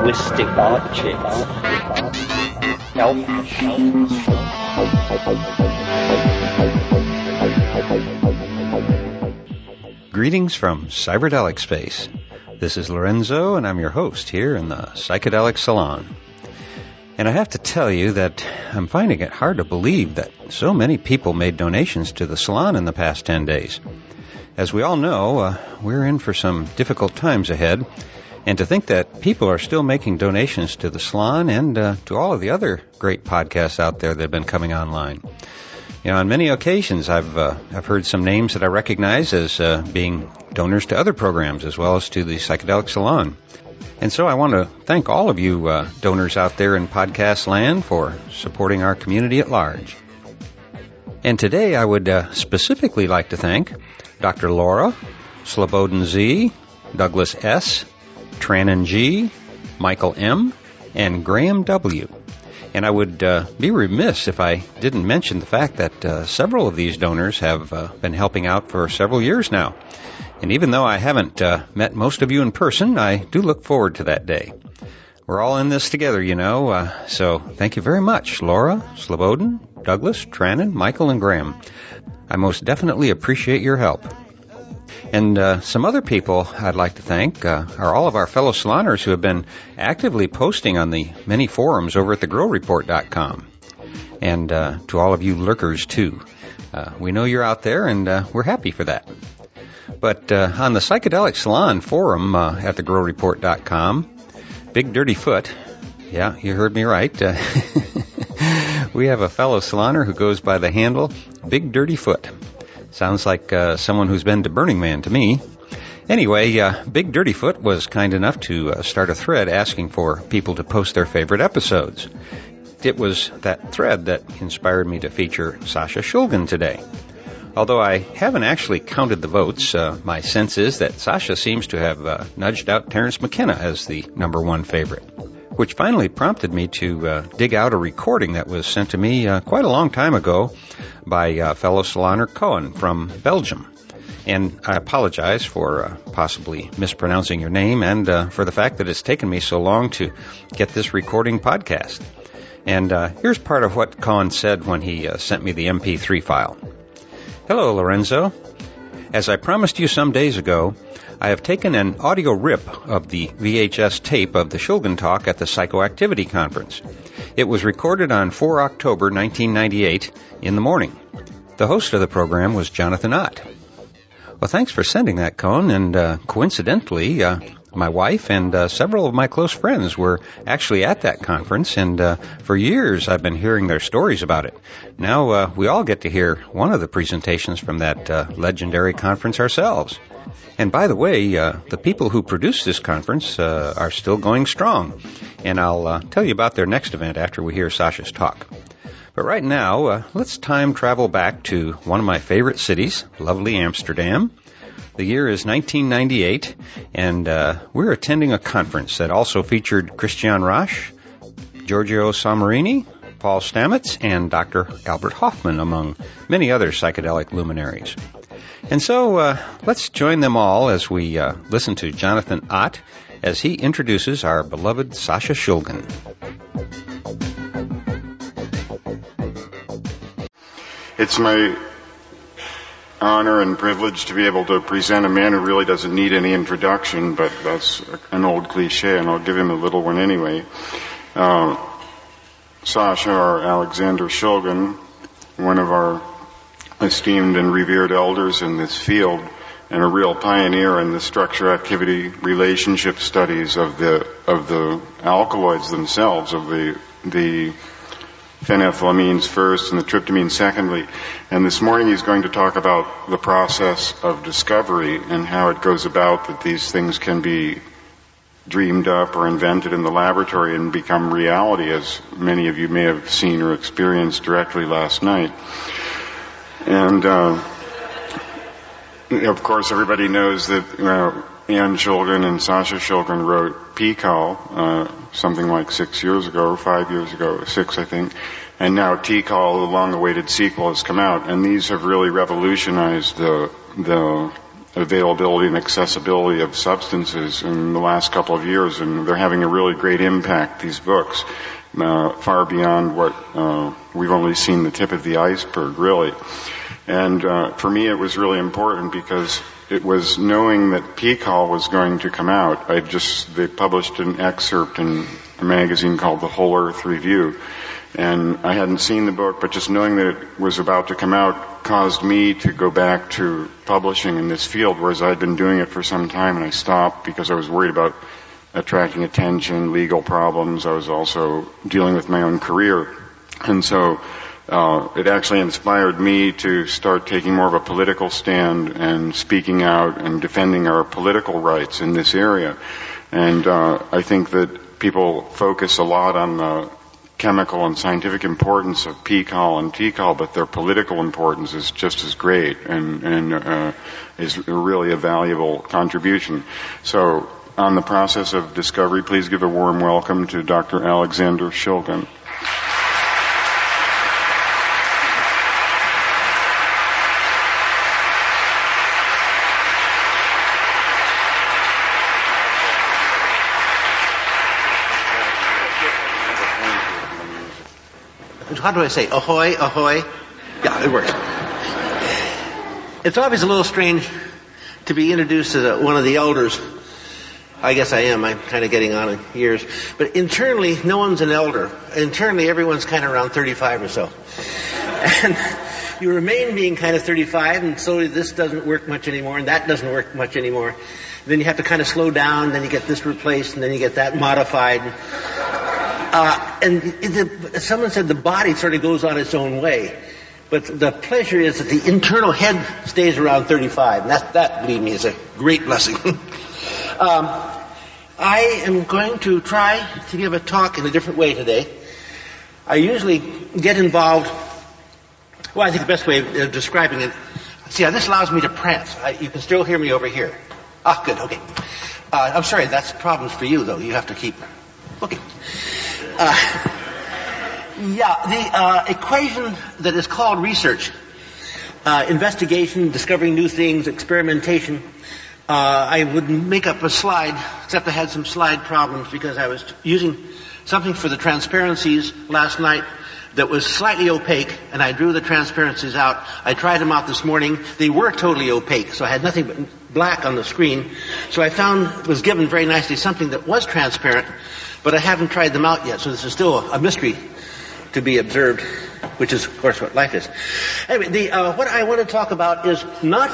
linguistic. Greetings from Cyberdelic Space. This is Lorenzo, and I'm your host here in the Psychedelic Salon. And I have to tell you that I'm finding it hard to believe that so many people made donations to the salon in the past 10 days. As we all know, uh, we're in for some difficult times ahead, and to think that people are still making donations to the salon and uh, to all of the other great podcasts out there that have been coming online. You know, on many occasions, I've uh, I've heard some names that I recognize as uh, being donors to other programs as well as to the psychedelic salon. And so I want to thank all of you uh, donors out there in podcast land for supporting our community at large. And today I would uh, specifically like to thank Dr. Laura, Slobodin Z, Douglas S, Trannon G, Michael M, and Graham W. And I would uh, be remiss if I didn't mention the fact that uh, several of these donors have uh, been helping out for several years now. And even though I haven't uh, met most of you in person, I do look forward to that day. We're all in this together, you know, uh, so thank you very much, Laura, Slobodin, Douglas, Trannon, Michael, and Graham. I most definitely appreciate your help. And uh, some other people I'd like to thank uh, are all of our fellow saloners who have been actively posting on the many forums over at thegrowreport.com. And uh, to all of you lurkers, too. Uh, we know you're out there, and uh, we're happy for that. But uh, on the Psychedelic Salon forum at thegrowreport.com, Big Dirty Foot, yeah, you heard me right. we have a fellow saloner who goes by the handle Big Dirty Foot. Sounds like uh, someone who's been to Burning Man to me. Anyway, uh, Big Dirty Foot was kind enough to uh, start a thread asking for people to post their favorite episodes. It was that thread that inspired me to feature Sasha Shulgin today. Although I haven't actually counted the votes, uh, my sense is that Sasha seems to have uh, nudged out Terence McKenna as the number one favorite which finally prompted me to uh, dig out a recording that was sent to me uh, quite a long time ago by uh, fellow saloner Cohen from Belgium. And I apologize for uh, possibly mispronouncing your name and uh, for the fact that it's taken me so long to get this recording podcast. And uh, here's part of what Cohen said when he sent me the MP3 file. Hello, Lorenzo. As I promised you some days ago, I have taken an audio rip of the VHS tape of the Shulgin talk at the Psychoactivity Conference. It was recorded on 4 October 1998 in the morning. The host of the program was Jonathan Ott. Well, thanks for sending that, Cohen, and uh, coincidentally, uh, my wife and uh, several of my close friends were actually at that conference, and uh, for years I've been hearing their stories about it. Now uh, we all get to hear one of the presentations from that uh, legendary conference ourselves. And by the way, uh, the people who produced this conference uh, are still going strong. And I'll tell you about their next event after we hear Sasha's talk. But right now, let's time travel back to one of my favorite cities, lovely Amsterdam. The year is 1998, and uh, we're attending a conference that also featured Christian Rach, Giorgio Sammarini, Paul Stamets, and Dr. Albert Hoffman, among many other psychedelic luminaries. And so uh, let's join them all as we uh, listen to Jonathan Ott as he introduces our beloved Sasha Shulgin. It's my honor and privilege to be able to present a man who really doesn't need any introduction, but that's an old cliche, and I'll give him a little one anyway. Uh, Sasha, or Alexander Shulgin, one of our esteemed and revered elders in this field and a real pioneer in the structure activity relationship studies of the of the alkaloids themselves of the the phenethylamines first and the tryptamine secondly. And this morning he's going to talk about the process of discovery and how it goes about that these things can be dreamed up or invented in the laboratory and become reality as many of you may have seen or experienced directly last night. And uh, of course, everybody knows that uh, Anne Shulgin and Sasha Shulgin wrote Pikal uh, something like six years ago, five years ago, six I think. And now Tikal, the long-awaited sequel, has come out, and these have really revolutionized the the availability and accessibility of substances in the last couple of years, and they're having a really great impact. These books, uh, far beyond what uh, we've only seen the tip of the iceberg, really. And uh, for me, it was really important because it was knowing that PCOL was going to come out. I just they published an excerpt in a magazine called the Whole Earth Review, and I hadn't seen the book, but just knowing that it was about to come out caused me to go back to publishing in this field, whereas I'd been doing it for some time and I stopped because I was worried about attracting attention, legal problems. I was also dealing with my own career. And so, uh, it actually inspired me to start taking more of a political stand and speaking out and defending our political rights in this area. And uh, I think that people focus a lot on the chemical and scientific importance of PCOL and TCOL, but their political importance is just as great and, and uh, is really a valuable contribution. So, on the process of discovery, please give a warm welcome to Dr. Alexander Shulgin. How do I say? Ahoy, ahoy. Yeah, it works. It's always a little strange to be introduced as one of the elders. I guess I am. I'm kind of getting on in years. But internally, no one's an elder. Internally, everyone's kind of around 35 or so. And you remain being kind of 35, and slowly this doesn't work much anymore, and that doesn't work much anymore. Then you have to kind of slow down, then you get this replaced, and then you get that modified. Uh, and the, someone said the body sort of goes on its own way. But the pleasure is that the internal head stays around 35. And that, that believe me, is a great blessing. um, I am going to try to give a talk in a different way today. I usually get involved, well, I think the best way of describing it, see, this allows me to prance. I, you can still hear me over here. Ah, good, okay. Uh, I'm sorry, that's problems for you, though. You have to keep looking. Uh, yeah, the uh, equation that is called research, uh, investigation, discovering new things, experimentation. Uh, I would make up a slide, except I had some slide problems because I was using something for the transparencies last night that was slightly opaque, and I drew the transparencies out. I tried them out this morning. They were totally opaque, so I had nothing but black on the screen. So I found, was given very nicely something that was transparent, but I haven't tried them out yet, so this is still a, mystery to be observed, which is, of course, what life is. Anyway, the, uh, what I want to talk about is not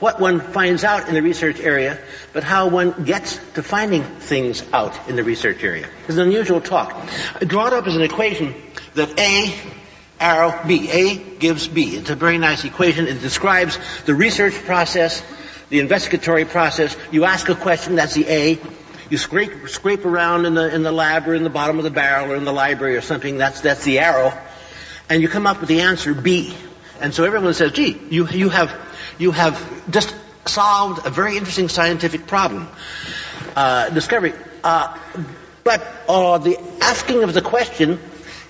what one finds out in the research area, but how one gets to finding things out in the research area. It's an unusual talk. I draw it up as an equation that A arrow B. A gives B. It's a very nice equation. It describes the research process, the investigatory process. You ask a question, that's the A. You scrape, scrape around in the, in the lab or in the bottom of the barrel or in the library or something, that's, that's the arrow. And you come up with the answer B. And so everyone says, gee, you, you have, you have just solved a very interesting scientific problem. Uh, discovery. Uh, but uh, the asking of the question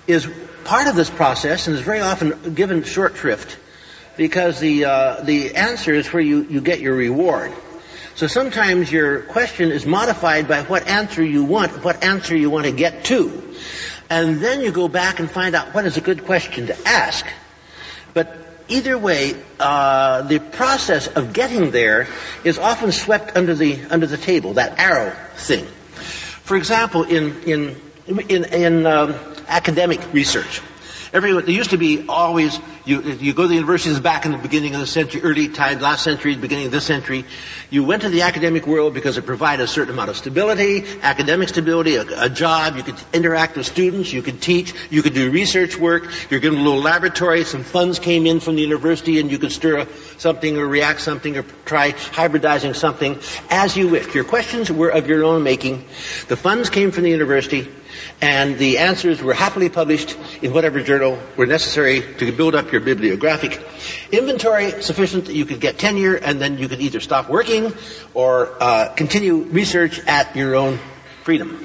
is part of this process and is very often given short shrift because the uh, the answer is where you, you get your reward. So sometimes your question is modified by what answer you want, what answer you want to get to. And then you go back and find out what is a good question to ask. But either way, uh, the process of getting there is often swept under the under the table. That arrow thing. For example, in in in, in um, academic research, everyone there used to be always you, you go to the universities back in the beginning of the century, early time, last century, beginning of this century. You went to the academic world because it provided a certain amount of stability, academic stability, a, a job. You could interact with students. You could teach. You could do research work. You're given a little laboratory. Some funds came in from the university, and you could stir something or react something or try hybridizing something as you wished. Your questions were of your own making. The funds came from the university and the answers were happily published in whatever journal were necessary to build up your bibliographic inventory sufficient that you could get tenure and then you could either stop working or uh, continue research at your own freedom.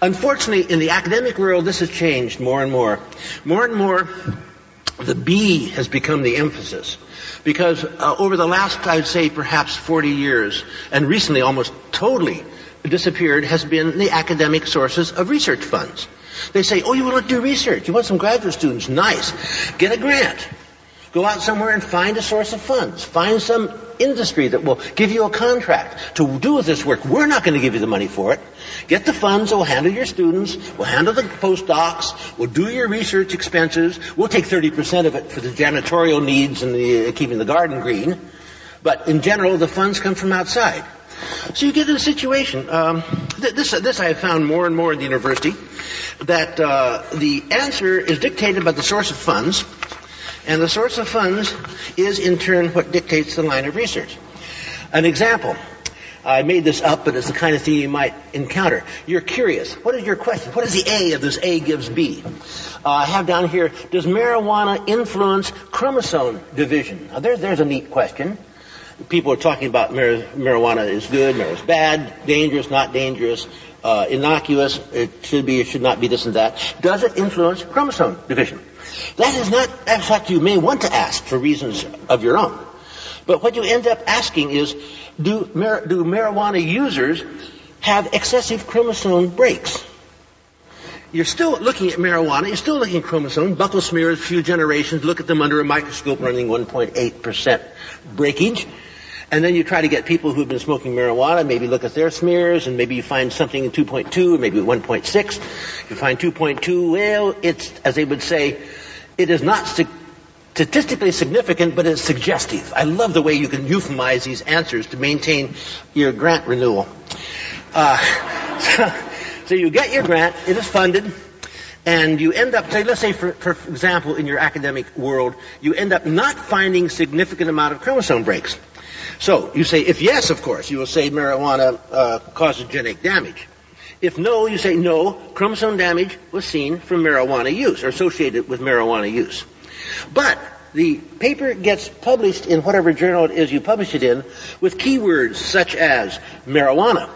Unfortunately, in the academic world, this has changed more and more. More and more, the B has become the emphasis. Because uh, over the last, I'd say, perhaps 40 years, and recently almost totally disappeared, has been the academic sources of research funds. They say, oh, you want to do research? You want some graduate students? Nice. Get a grant. Go out somewhere and find a source of funds. Find some industry that will give you a contract to do this work. We're not going to give you the money for it. Get the funds, we'll handle your students, we'll handle the postdocs, we'll do your research expenses, we'll take 30% of it for the janitorial needs and the, uh, keeping the garden green. But in general, the funds come from outside. So you get in a situation, um, th- this, this I have found more and more in the university, that uh, the answer is dictated by the source of funds, and the source of funds is in turn what dictates the line of research. An example. I made this up, but it's the kind of thing you might encounter. You're curious. What is your question? What is the A of this A gives B? Uh, I have down here, does marijuana influence chromosome division? Now there, there's a neat question. People are talking about mar- marijuana is good, marijuana is bad, dangerous, not dangerous, uh, innocuous, it should be, it should not be this and that. Does it influence chromosome division? That is not a fact you may want to ask for reasons of your own. But what you end up asking is, do, do marijuana users have excessive chromosome breaks? You're still looking at marijuana, you're still looking at chromosome, Buckle smears, few generations, look at them under a microscope running 1.8% breakage. And then you try to get people who've been smoking marijuana, maybe look at their smears, and maybe you find something in 2.2, or maybe 1.6. You find 2.2, well, it's, as they would say, it is not statistically significant, but it's suggestive. I love the way you can euphemize these answers to maintain your grant renewal. Uh, so, you get your grant, it is funded, and you end up, say, let's say, for, for example, in your academic world, you end up not finding significant amount of chromosome breaks. So you say, if yes, of course, you will say marijuana uh, causes genetic damage. If no, you say no, chromosome damage was seen from marijuana use or associated with marijuana use. But the paper gets published in whatever journal it is you publish it in with keywords such as marijuana,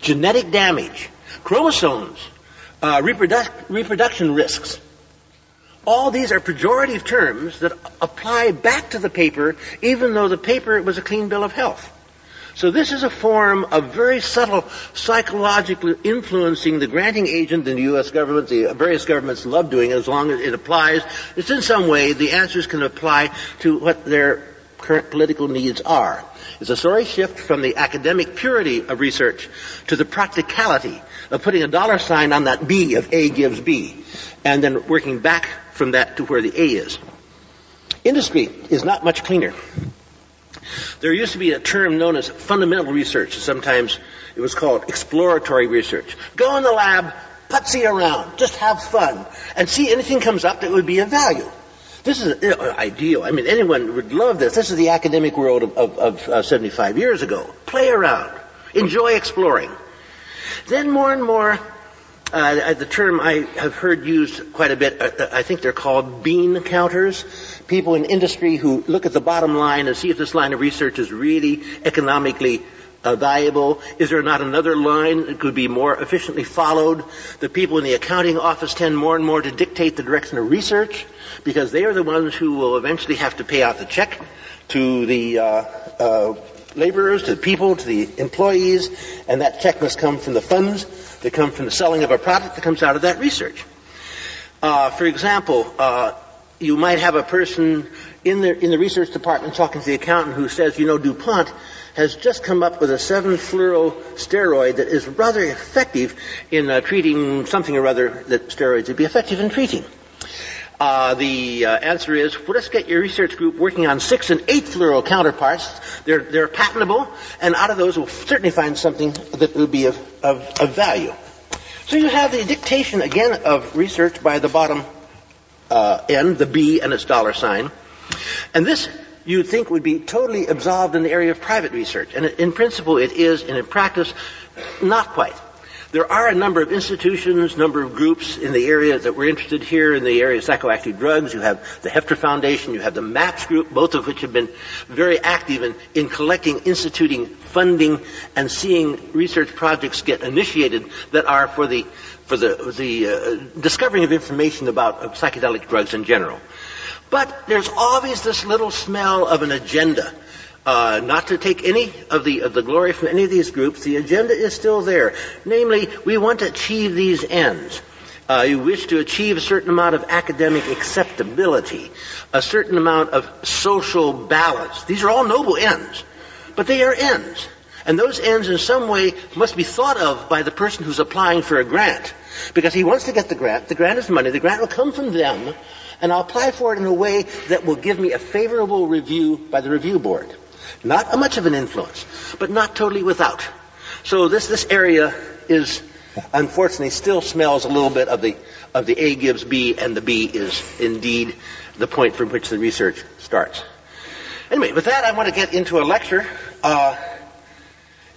genetic damage, chromosomes, uh, reproduc- reproduction risks. All these are pejorative terms that apply back to the paper even though the paper was a clean bill of health. So this is a form of very subtle psychologically influencing the granting agent in the U.S. government. The various governments love doing it as long as it applies. It's in some way the answers can apply to what their current political needs are. It's a sorry shift from the academic purity of research to the practicality of putting a dollar sign on that B of A gives B and then working back from that to where the A is. Industry is not much cleaner. There used to be a term known as fundamental research. Sometimes it was called exploratory research. Go in the lab, putsy around, just have fun, and see anything comes up that would be of value. This is ideal. I mean, anyone would love this. This is the academic world of, of, of uh, 75 years ago. Play around. Enjoy exploring. Then more and more, uh, the term I have heard used quite a bit, uh, I think they're called bean counters people in industry who look at the bottom line and see if this line of research is really economically uh, valuable? Is there not another line that could be more efficiently followed? The people in the accounting office tend more and more to dictate the direction of research because they are the ones who will eventually have to pay out the check to the uh, uh, laborers, to the people, to the employees, and that check must come from the funds that come from the selling of a product that comes out of that research. Uh, for example, uh, you might have a person in the, in the research department talking to the accountant who says, you know, DuPont has just come up with a 7-fluoro steroid that is rather effective in uh, treating something or other that steroids would be effective in treating. Uh, the uh, answer is, let's get your research group working on 6 and 8 fluoro counterparts. They're, they're patentable, and out of those we'll certainly find something that would be of, of, of value. So you have the dictation, again, of research by the bottom uh, N, the B and its dollar sign. And this you'd think would be totally absolved in the area of private research. And in principle it is, and in practice, not quite. There are a number of institutions, number of groups in the area that we're interested here in the area of psychoactive drugs. You have the Heffter Foundation, you have the MAPS group, both of which have been very active in, in collecting, instituting, funding, and seeing research projects get initiated that are for the for the, the uh, discovering of information about uh, psychedelic drugs in general. But there's always this little smell of an agenda. Uh, not to take any of the of the glory from any of these groups, the agenda is still there. Namely, we want to achieve these ends. Uh, you wish to achieve a certain amount of academic acceptability, a certain amount of social balance. These are all noble ends, but they are ends. And those ends in some way must be thought of by the person who's applying for a grant. Because he wants to get the grant. The grant is money. The grant will come from them. And I'll apply for it in a way that will give me a favorable review by the review board. Not much of an influence, but not totally without. So this, this area is, unfortunately, still smells a little bit of the, of the A gives B, and the B is indeed the point from which the research starts. Anyway, with that, I want to get into a lecture, uh,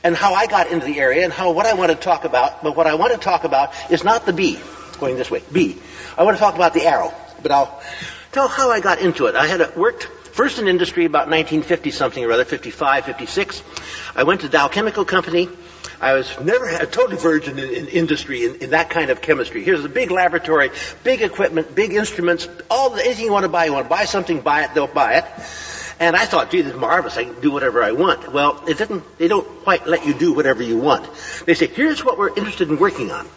and how I got into the area and how what I want to talk about, but what I want to talk about is not the B, going this way, B. I want to talk about the arrow, but I'll tell how I got into it. I had worked First in industry about 1950 something or other, 55, 56. I went to Dow Chemical Company. I was never a total virgin in, in industry in, in, that kind of chemistry. Here's a big laboratory, big equipment, big instruments, all the, anything you want to buy. You want to buy something, buy it, they'll buy it. And I thought, gee, this is marvelous. I can do whatever I want. Well, it didn't, they don't quite let you do whatever you want. They say, here's what we're interested in working on.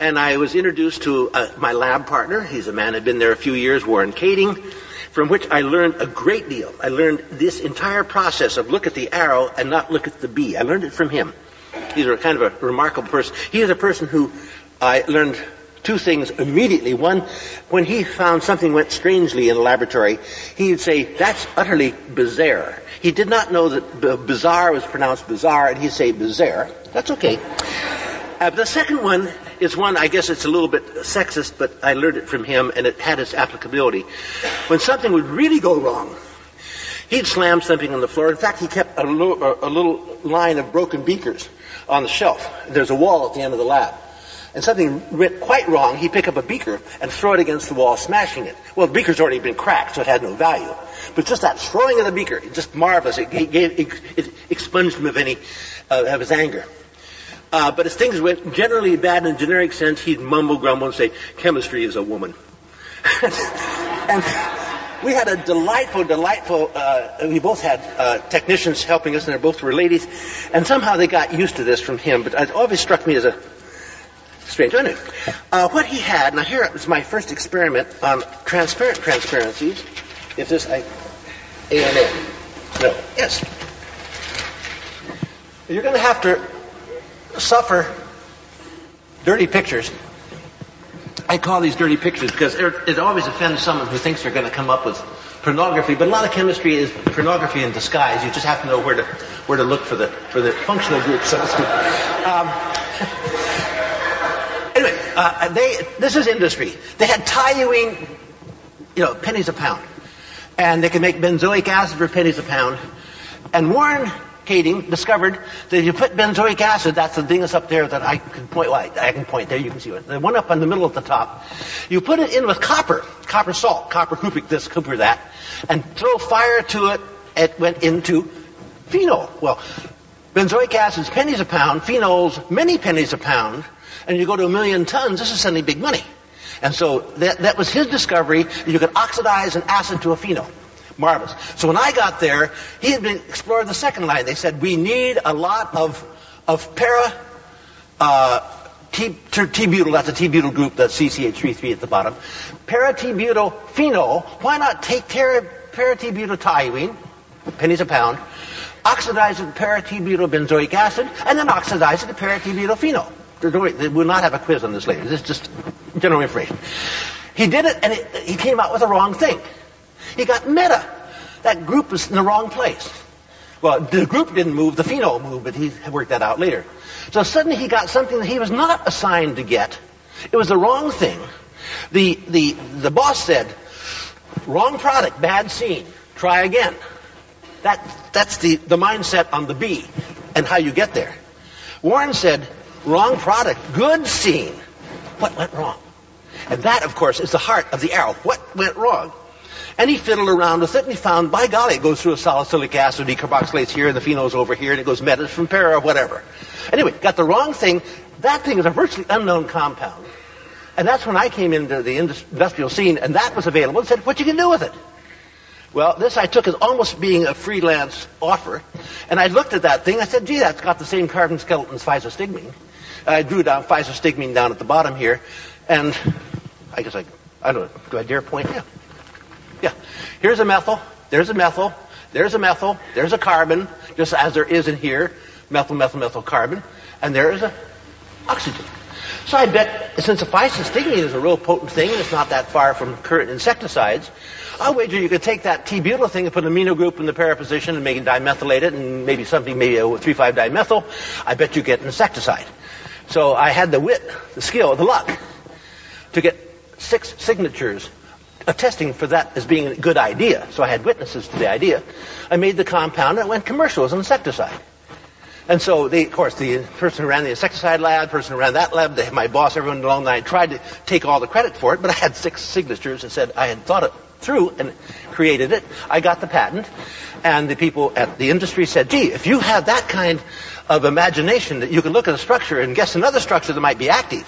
And I was introduced to uh, my lab partner. He's a man who'd been there a few years, Warren Kading from which I learned a great deal. I learned this entire process of look at the arrow and not look at the bee. I learned it from him. He's a kind of a remarkable person. He is a person who I learned two things immediately. One, when he found something went strangely in the laboratory, he would say, that's utterly bizarre. He did not know that bizarre was pronounced bizarre, and he'd say bizarre. That's okay. Uh, the second one is one, I guess it's a little bit sexist, but I learned it from him and it had its applicability. When something would really go wrong, he'd slam something on the floor. In fact, he kept a little, a little line of broken beakers on the shelf. There's a wall at the end of the lab. And something went quite wrong, he'd pick up a beaker and throw it against the wall, smashing it. Well, the beaker's already been cracked, so it had no value. But just that throwing of the beaker, just marvelous. It, gave, it, it expunged him of any uh, of his anger. Uh, but as things went generally bad in a generic sense, he'd mumble, grumble, and say, chemistry is a woman. and we had a delightful, delightful, uh, we both had uh, technicians helping us, and they both were ladies, and somehow they got used to this from him, but it always struck me as a strange. Anyway, uh, what he had, now here was my first experiment on transparent transparencies. If this, I. No, yes. You're going to have to suffer dirty pictures. I call these dirty pictures because it always offends someone who thinks they're going to come up with pornography. But a lot of chemistry is pornography in disguise. You just have to know where to where to look for the for the functional group, so to speak. Um, anyway, uh, they this is industry. They had toluene, you know, pennies a pound, and they could make benzoic acid for pennies a pound. And Warren Kading discovered that if you put benzoic acid, that's the thing that's up there that I can point, well, I can point there, you can see it. The one up in the middle at the top. You put it in with copper, copper salt, copper cupric this, copper that, and throw fire to it, it went into phenol. Well, benzoic acid's pennies a pound, phenol's many pennies a pound, and you go to a million tons, this is suddenly big money. And so that, that was his discovery, you could oxidize an acid to a phenol. Marvelous. So when I got there, he had been exploring the second line. They said, we need a lot of, of para, uh, T-butyl, that's a T-butyl group, that's CCH33 at the bottom. Para-T-butyl phenol, why not take para-T-butyl toluene, pennies a pound, oxidize it to para-T-butyl benzoic acid, and then oxidize it to para-T-butyl phenol. They will not have a quiz on this later. This is just general information. He did it, and it, he came out with the wrong thing. He got meta. That group was in the wrong place. Well, the group didn't move, the phenol moved, but he worked that out later. So suddenly he got something that he was not assigned to get. It was the wrong thing. The, the, the boss said, wrong product, bad scene, try again. That, that's the, the mindset on the B and how you get there. Warren said, wrong product, good scene. What went wrong? And that, of course, is the heart of the arrow. What went wrong? And he fiddled around with it and he found, by golly, it goes through a salicylic acid, decarboxylates here, and the phenol's over here, and it goes metas from para or whatever. Anyway, got the wrong thing. That thing is a virtually unknown compound. And that's when I came into the industrial scene, and that was available, and said, what you can do with it? Well, this I took as almost being a freelance offer, and I looked at that thing, I said, gee, that's got the same carbon skeleton as physostigmine. I drew down physostigmine down at the bottom here, and I guess I, I don't know, do I dare point? Yeah. Yeah. Here's a methyl, there's a methyl, there's a methyl, there's a carbon, just as there is in here, methyl, methyl, methyl, carbon, and there is a oxygen. So I bet, since a physostigmine is a real potent thing, and it's not that far from current insecticides, I'll wager you could take that T-butyl thing and put an amino group in the para position and make it dimethylated and maybe something, maybe a 3,5-dimethyl. I bet you get an insecticide. So I had the wit, the skill, the luck to get six signatures attesting for that as being a good idea. So I had witnesses to the idea. I made the compound and it went commercial as an insecticide. And so, they, of course, the person who ran the insecticide lab, person who ran that lab, they, my boss, everyone along the line tried to take all the credit for it, but I had six signatures and said I had thought it through and created it. I got the patent, and the people at the industry said, gee, if you had that kind of imagination that you could look at a structure and guess another structure that might be active,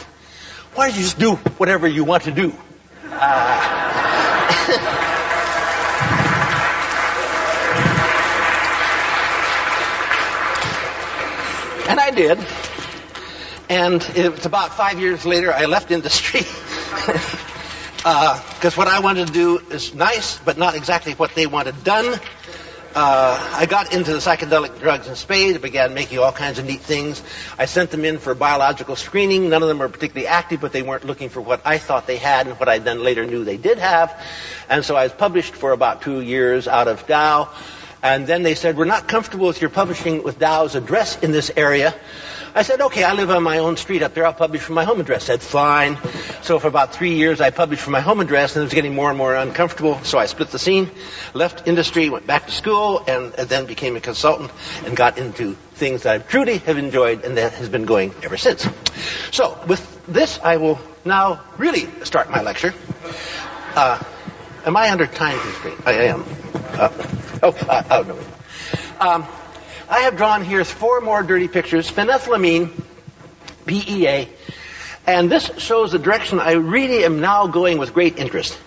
why don't you just do whatever you want to do? Uh, And I did. And it's about five years later, I left industry. Because uh, what I wanted to do is nice, but not exactly what they wanted done. Uh, I got into the psychedelic drugs in spades, began making all kinds of neat things. I sent them in for biological screening. None of them were particularly active, but they weren't looking for what I thought they had and what I then later knew they did have. And so I was published for about two years out of Dow. And then they said, we're not comfortable with your publishing with Dow's address in this area. I said, okay, I live on my own street up there. I'll publish from my home address. Said, fine. So for about three years, I published from my home address, and it was getting more and more uncomfortable. So I split the scene, left industry, went back to school, and, and then became a consultant and got into things that I truly have enjoyed, and that has been going ever since. So with this, I will now really start my lecture. Uh, am I under time constraint? I am. Uh, oh, uh, oh no. Um, I have drawn here four more dirty pictures. Phenethylamine, PEA, and this shows the direction I really am now going with great interest.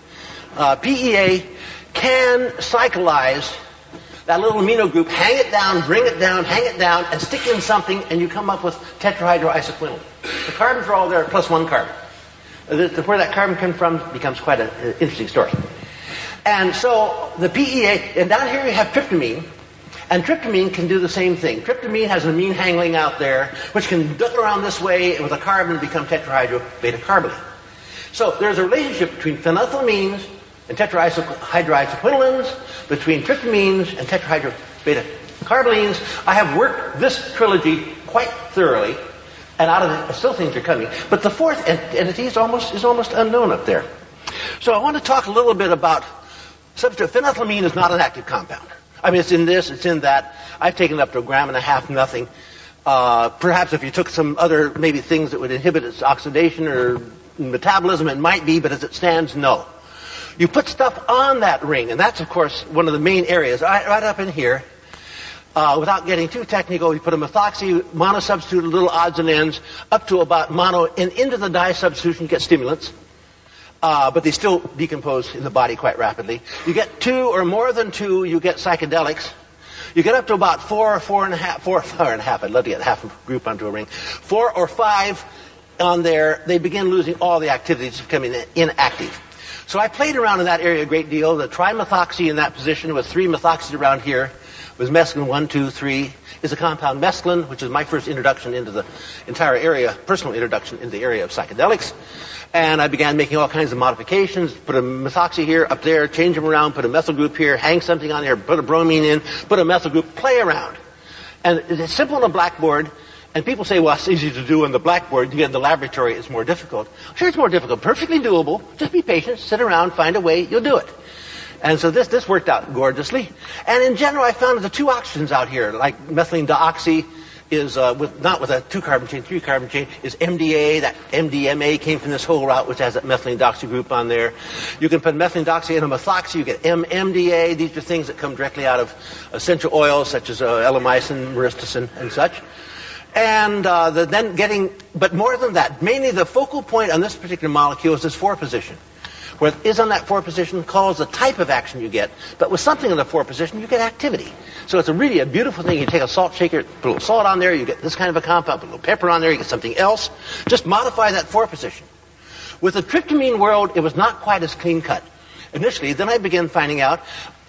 Uh, PEA can cyclize that little amino group, hang it down, bring it down, hang it down, and stick in something, and you come up with tetrahydroisoquinone. The carbons are all there, plus one carbon. Where that carbon comes from becomes quite an interesting story. And so the PEA, and down here you have tryptamine, and tryptamine can do the same thing. Tryptamine has an amine hanging out there, which can duck around this way with a carbon and become tetrahydrobeta-carbolate. So there's a relationship between phenethylamines and tetrahydroisoquinolines, between tryptamines and tetrahydrobeta-carbolines. I have worked this trilogy quite thoroughly, and out of it, still things are coming. But the fourth entity is almost, is almost unknown up there. So I want to talk a little bit about substitute. Phenethylamine is not an active compound. I mean, it's in this, it's in that. I've taken it up to a gram and a half, nothing. Uh, perhaps if you took some other maybe things that would inhibit its oxidation or metabolism, it might be, but as it stands, no. You put stuff on that ring, and that's of course one of the main areas. Right, right up in here, uh, without getting too technical, you put a methoxy monosubstitute, little odds and ends, up to about mono, and into the di substitution, you get stimulants uh, but they still decompose in the body quite rapidly. You get two or more than two, you get psychedelics. You get up to about four, or four and a half, four, four and a half. I'd love to get half a group onto a ring. Four or five on there, they begin losing all the activities, becoming inactive. So I played around in that area a great deal. The trimethoxy in that position with three methoxy around here was mescaline one, two, three. Is a compound mescaline, which is my first introduction into the entire area, personal introduction into the area of psychedelics. And I began making all kinds of modifications, put a methoxy here, up there, change them around, put a methyl group here, hang something on here, put a bromine in, put a methyl group, play around. And it's simple on a blackboard, and people say, well, it's easy to do on the blackboard. You get in the laboratory, it's more difficult. Sure, it's more difficult. Perfectly doable. Just be patient, sit around, find a way, you'll do it. And so this, this worked out gorgeously. And in general, I found the two oxygens out here, like methylene dioxy, is uh, with not with a two carbon chain, three carbon chain is MDA. That MDMA came from this whole route, which has that methylene doxy group on there. You can put methylene doxy in a methoxy, you get MMDA. These are things that come directly out of essential oils such as uh, L-amycin, myristicin, and such. And uh, the, then getting, but more than that, mainly the focal point on this particular molecule is this four position. Where it is on that four position calls the type of action you get, but with something in the four position, you get activity. So it's a really a beautiful thing. You take a salt shaker, put a little salt on there, you get this kind of a compound, put a little pepper on there, you get something else. Just modify that four position. With the tryptamine world, it was not quite as clean cut initially. Then I began finding out.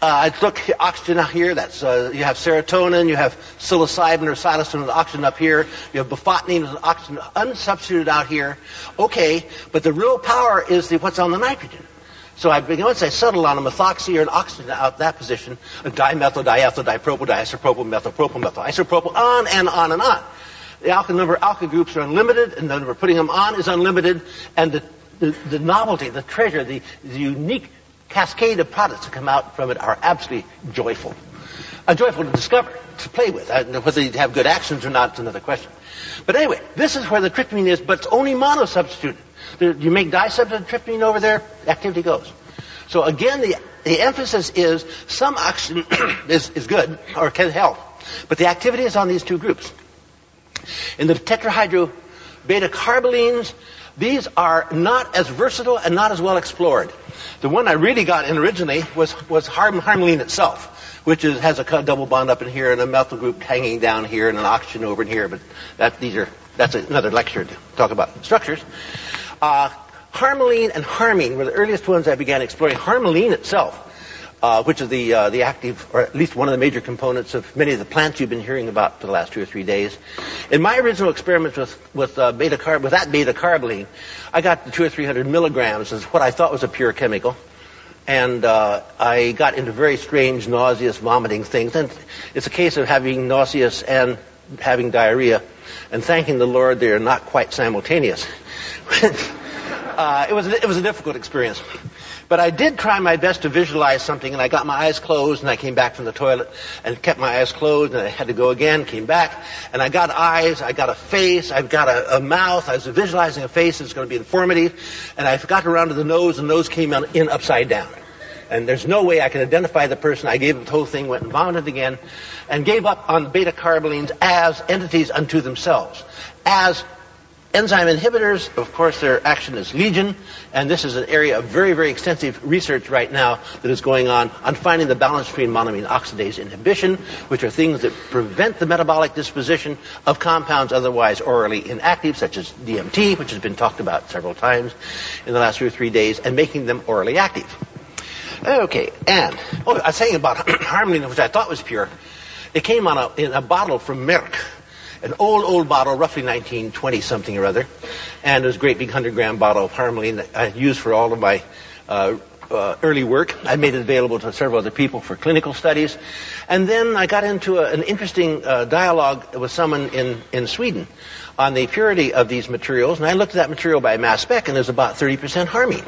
Uh, I took oxygen out here. That's uh, you have serotonin, you have psilocybin or psilocin with oxygen up here. You have bufotenine with oxygen unsubstituted out here. Okay, but the real power is the, what's on the nitrogen. So I once I settled on a methoxy or an oxygen out that position, a dimethyl, diethyl, dipropyl, diisopropyl, methylpropyl, methyl isopropyl, on and on and on. The alkyl number alkyl groups are unlimited, and the number of putting them on is unlimited, and the, the, the novelty, the treasure, the, the unique cascade of products that come out from it are absolutely joyful. Uh, joyful to discover, to play with. Uh, whether you have good actions or not is another question. But anyway, this is where the tryptamine is, but it's only monosubstituted. You make disubstituted tryptamine over there, activity goes. So again, the, the emphasis is some oxygen is, is good or can help, but the activity is on these two groups. In the tetrahydro beta carbolines, these are not as versatile and not as well explored. The one I really got in originally was, was harmaline itself, which is, has a double bond up in here and a methyl group hanging down here and an oxygen over in here, but that, these are, that's another lecture to talk about structures. Uh, harmaline and harmine were the earliest ones I began exploring. Harmaline itself uh, which is the uh, the active, or at least one of the major components of many of the plants you've been hearing about for the last two or three days. In my original experiments with with uh, beta carb with that beta carboline, I got the two or three hundred milligrams as what I thought was a pure chemical, and uh, I got into very strange, nauseous, vomiting things. And it's a case of having nauseous and having diarrhea, and thanking the Lord they are not quite simultaneous. uh, it was it was a difficult experience. But I did try my best to visualize something, and I got my eyes closed, and I came back from the toilet and kept my eyes closed, and I had to go again, came back, and I got eyes, I got a face, I've got a, a mouth, I was visualizing a face that's going to be informative, and I got around to the nose, and the nose came in upside down. And there's no way I can identify the person. I gave up the whole thing, went and vomited again, and gave up on beta carbolines as entities unto themselves, as Enzyme inhibitors, of course, their action is legion, and this is an area of very, very extensive research right now that is going on on finding the balance between monoamine oxidase inhibition, which are things that prevent the metabolic disposition of compounds otherwise orally inactive, such as DMT, which has been talked about several times in the last two or three days, and making them orally active. Okay, and oh, I was saying about harmaline, which I thought was pure. It came on a, in a bottle from Merck an old, old bottle, roughly 1920 something or other, and it was a great big 100 gram bottle of Harmaline that I used for all of my uh, uh, early work. I made it available to several other people for clinical studies. And then I got into a, an interesting uh, dialogue with someone in, in Sweden on the purity of these materials. And I looked at that material by mass spec, and there's about 30% harmine.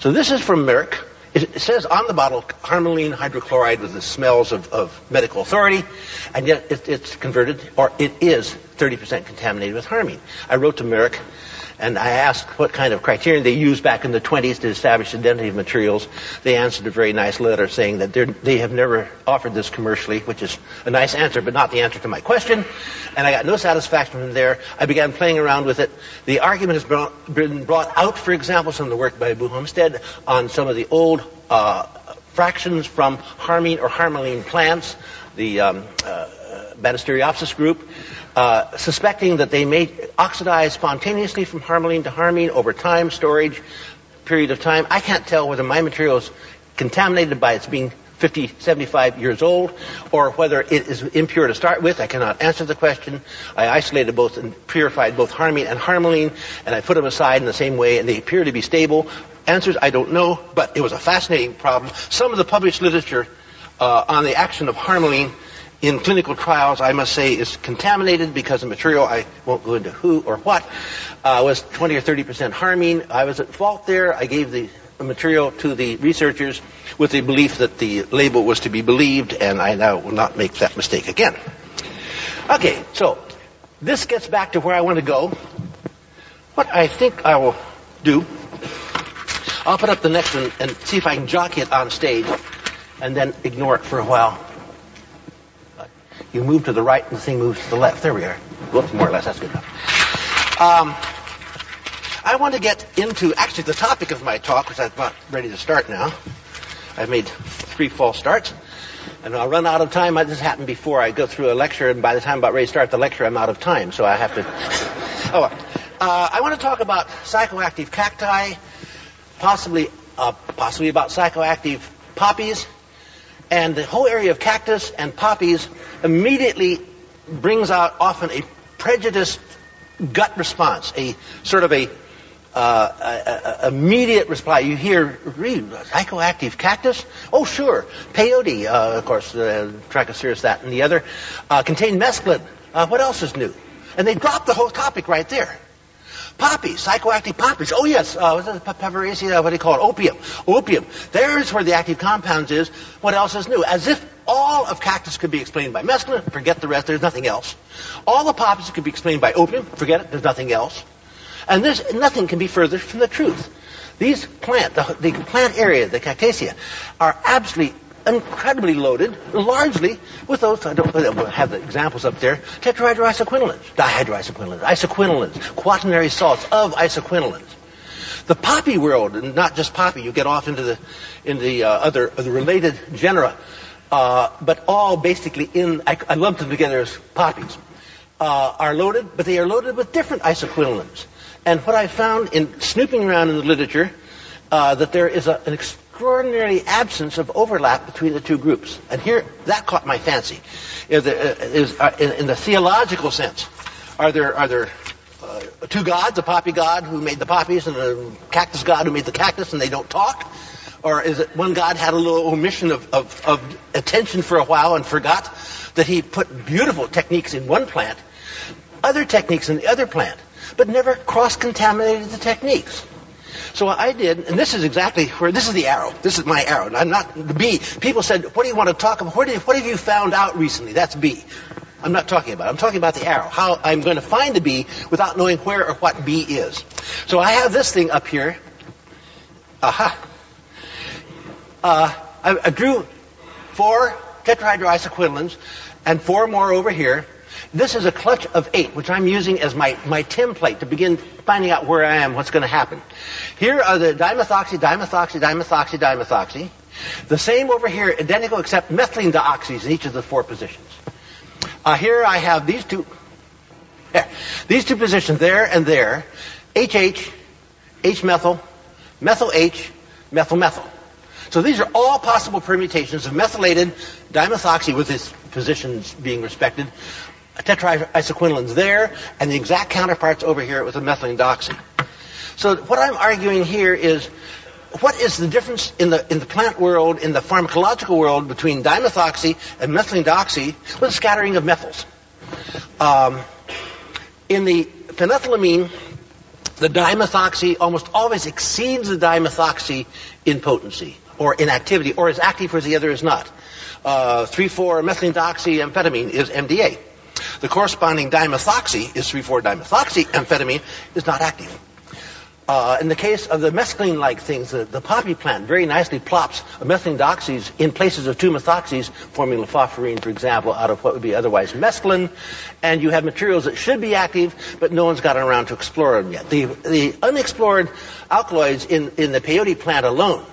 So this is from Merck. It says on the bottle harmaline hydrochloride with the smells of, of medical authority, and yet it, it's converted, or it is 30% contaminated with harmine. I wrote to Merck and I asked what kind of criterion they used back in the 20s to establish identity of materials. They answered a very nice letter saying that they have never offered this commercially, which is a nice answer, but not the answer to my question. And I got no satisfaction from there. I began playing around with it. The argument has brought, been brought out, for example, some of the work by Abu Homestead on some of the old uh, fractions from harmine or harmaline plants, the um, uh, Banisteriopsis group, uh, suspecting that they may oxidize spontaneously from harmaline to harmine over time, storage, period of time. I can't tell whether my material is contaminated by its being 50, 75 years old, or whether it is impure to start with. I cannot answer the question. I isolated both and purified both harmine and harmaline, and I put them aside in the same way, and they appear to be stable. Answers, I don't know, but it was a fascinating problem. Some of the published literature uh, on the action of harmaline in clinical trials, I must say, is contaminated because the material, I won't go into who or what, uh, was 20 or 30 percent harming. I was at fault there. I gave the material to the researchers with the belief that the label was to be believed, and I now will not make that mistake again. Okay, so this gets back to where I want to go. What I think I will do, I'll put up the next one and see if I can jockey it on stage, and then ignore it for a while. You move to the right and the thing moves to the left. There we are. Whoops, more or less. That's good enough. Um, I want to get into actually the topic of my talk, which I'm about ready to start now. I've made three false starts. And I'll run out of time. This happened before. I go through a lecture, and by the time I'm about ready to start the lecture, I'm out of time. So I have to. oh, uh, I want to talk about psychoactive cacti, possibly, uh, possibly about psychoactive poppies, and the whole area of cactus and poppies immediately brings out often a prejudiced gut response, a sort of a uh, a, a, immediate reply. You hear, read, psychoactive cactus? Oh, sure. Peyote, uh, of course, uh, Trichocereus, that and the other, uh, contain mescaline. Uh, what else is new? And they drop the whole topic right there. Psychoactive poppies. Oh yes, uh, Paveraceae, what do you call it? Opium. Opium. There's where the active compounds is. What else is new? As if all of cactus could be explained by mescaline. Forget the rest. There's nothing else. All the poppies could be explained by opium. Forget it. There's nothing else. And this, nothing can be further from the truth. These plant, the, the plant area, the cactaceae, are absolutely incredibly loaded, largely with those, I don't have the examples up there, tetrahydroisoquinolines, dihydroisoquinolines, isoquinolines, quaternary salts of isoquinolines. The poppy world, and not just poppy, you get off into the, in the uh, other, the related genera, uh, but all basically in, I, I them together as poppies, uh, are loaded, but they are loaded with different isoquinolines. And what I found in snooping around in the literature, uh, that there is a, an extraordinary absence of overlap between the two groups. And here, that caught my fancy. Is, is, uh, in, in, the theological sense, are there, are there uh, two gods, a poppy god who made the poppies and a cactus god who made the cactus and they don't talk? Or is it one god had a little omission of, of, of attention for a while and forgot that he put beautiful techniques in one plant, other techniques in the other plant? but never cross-contaminated the techniques. So what I did, and this is exactly where, this is the arrow. This is my arrow. I'm not the bee. People said, what do you want to talk about? What, what have you found out recently? That's B. I'm not talking about it. I'm talking about the arrow. How I'm going to find the B without knowing where or what B is. So I have this thing up here. Aha. Uh, I, I drew four tetrahydroisoquinolines and four more over here. This is a clutch of eight, which I'm using as my, my template to begin finding out where I am, what's going to happen. Here are the dimethoxy, dimethoxy, dimethoxy, dimethoxy. The same over here, identical except methylene dioxys in each of the four positions. Uh, here I have these two, yeah, these two positions there and there, HH, H-methyl, methyl H, methyl methyl. So these are all possible permutations of methylated dimethoxy with its positions being respected tetraisoquinolines there, and the exact counterparts over here with the methylene doxy. So what I'm arguing here is what is the difference in the in the plant world, in the pharmacological world, between dimethoxy and methylene doxy with a scattering of methyls? Um, in the phenethylamine, the dimethoxy almost always exceeds the dimethoxy in potency or in activity, or is active whereas the other is not. Uh, 3,4 methylene doxy amphetamine is MDA. The corresponding dimethoxy is 3,4-dimethoxy amphetamine is not active. Uh, in the case of the mescaline-like things, the, the, poppy plant very nicely plops methylene doxies in places of two methoxys, forming lefauverine, for example, out of what would be otherwise mescaline. And you have materials that should be active, but no one's gotten around to explore them yet. The, the unexplored alkaloids in, in the peyote plant alone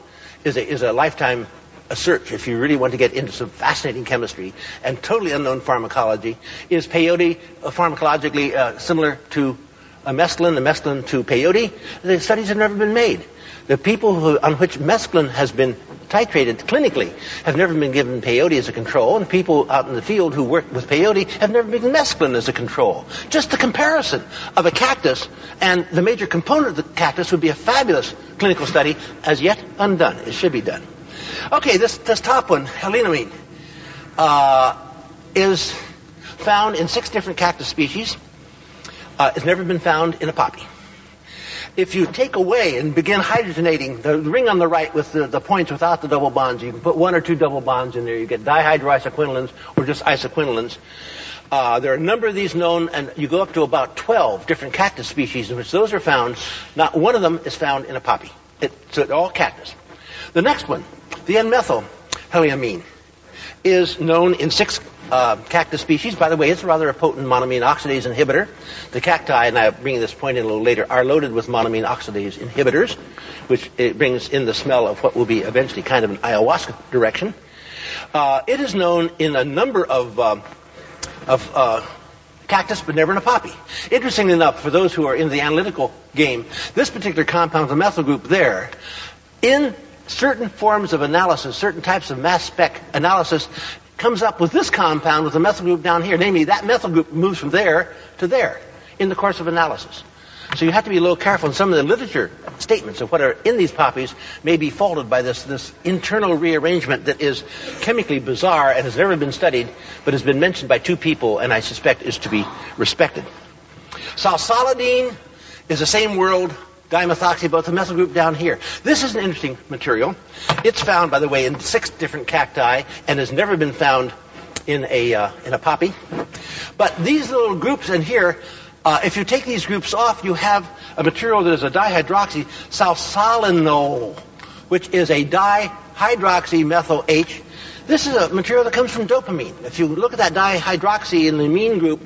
is a, is a lifetime a search, if you really want to get into some fascinating chemistry and totally unknown pharmacology, is peyote uh, pharmacologically uh, similar to a mescaline, the mescaline to peyote? The studies have never been made. The people who, on which mescaline has been titrated clinically have never been given peyote as a control, and people out in the field who work with peyote have never been given mescaline as a control. Just the comparison of a cactus and the major component of the cactus would be a fabulous clinical study, as yet undone. It should be done. Okay, this, this top one, helenomine, uh, is found in six different cactus species. Uh, it's never been found in a poppy. If you take away and begin hydrogenating the ring on the right with the, the points without the double bonds, you can put one or two double bonds in there. You get dihydroisoquinolines or just isoquinolines. Uh, there are a number of these known, and you go up to about 12 different cactus species in which those are found. Not one of them is found in a poppy. It, so it's all cactus. The next one, the N-methyl heliamine is known in six uh, cactus species. By the way, it's rather a potent monoamine oxidase inhibitor. The cacti, and I'll bring this point in a little later, are loaded with monoamine oxidase inhibitors, which brings in the smell of what will be eventually kind of an ayahuasca direction. Uh, it is known in a number of, um, of uh, cactus, but never in a poppy. Interestingly enough, for those who are in the analytical game, this particular compound, the methyl group there, in certain forms of analysis, certain types of mass spec analysis, comes up with this compound with the methyl group down here. Namely, that methyl group moves from there to there in the course of analysis. So you have to be a little careful. And some of the literature statements of what are in these poppies may be faulted by this, this internal rearrangement that is chemically bizarre and has never been studied, but has been mentioned by two people and I suspect is to be respected. Salsaladine is the same world dimethoxy, both the methyl group down here. This is an interesting material. It's found, by the way, in six different cacti and has never been found in a, uh, in a poppy. But these little groups in here uh, if you take these groups off, you have a material that is a dihydroxy salsalinol, which is a dihydroxy methyl H. This is a material that comes from dopamine. If you look at that dihydroxy in the amine group,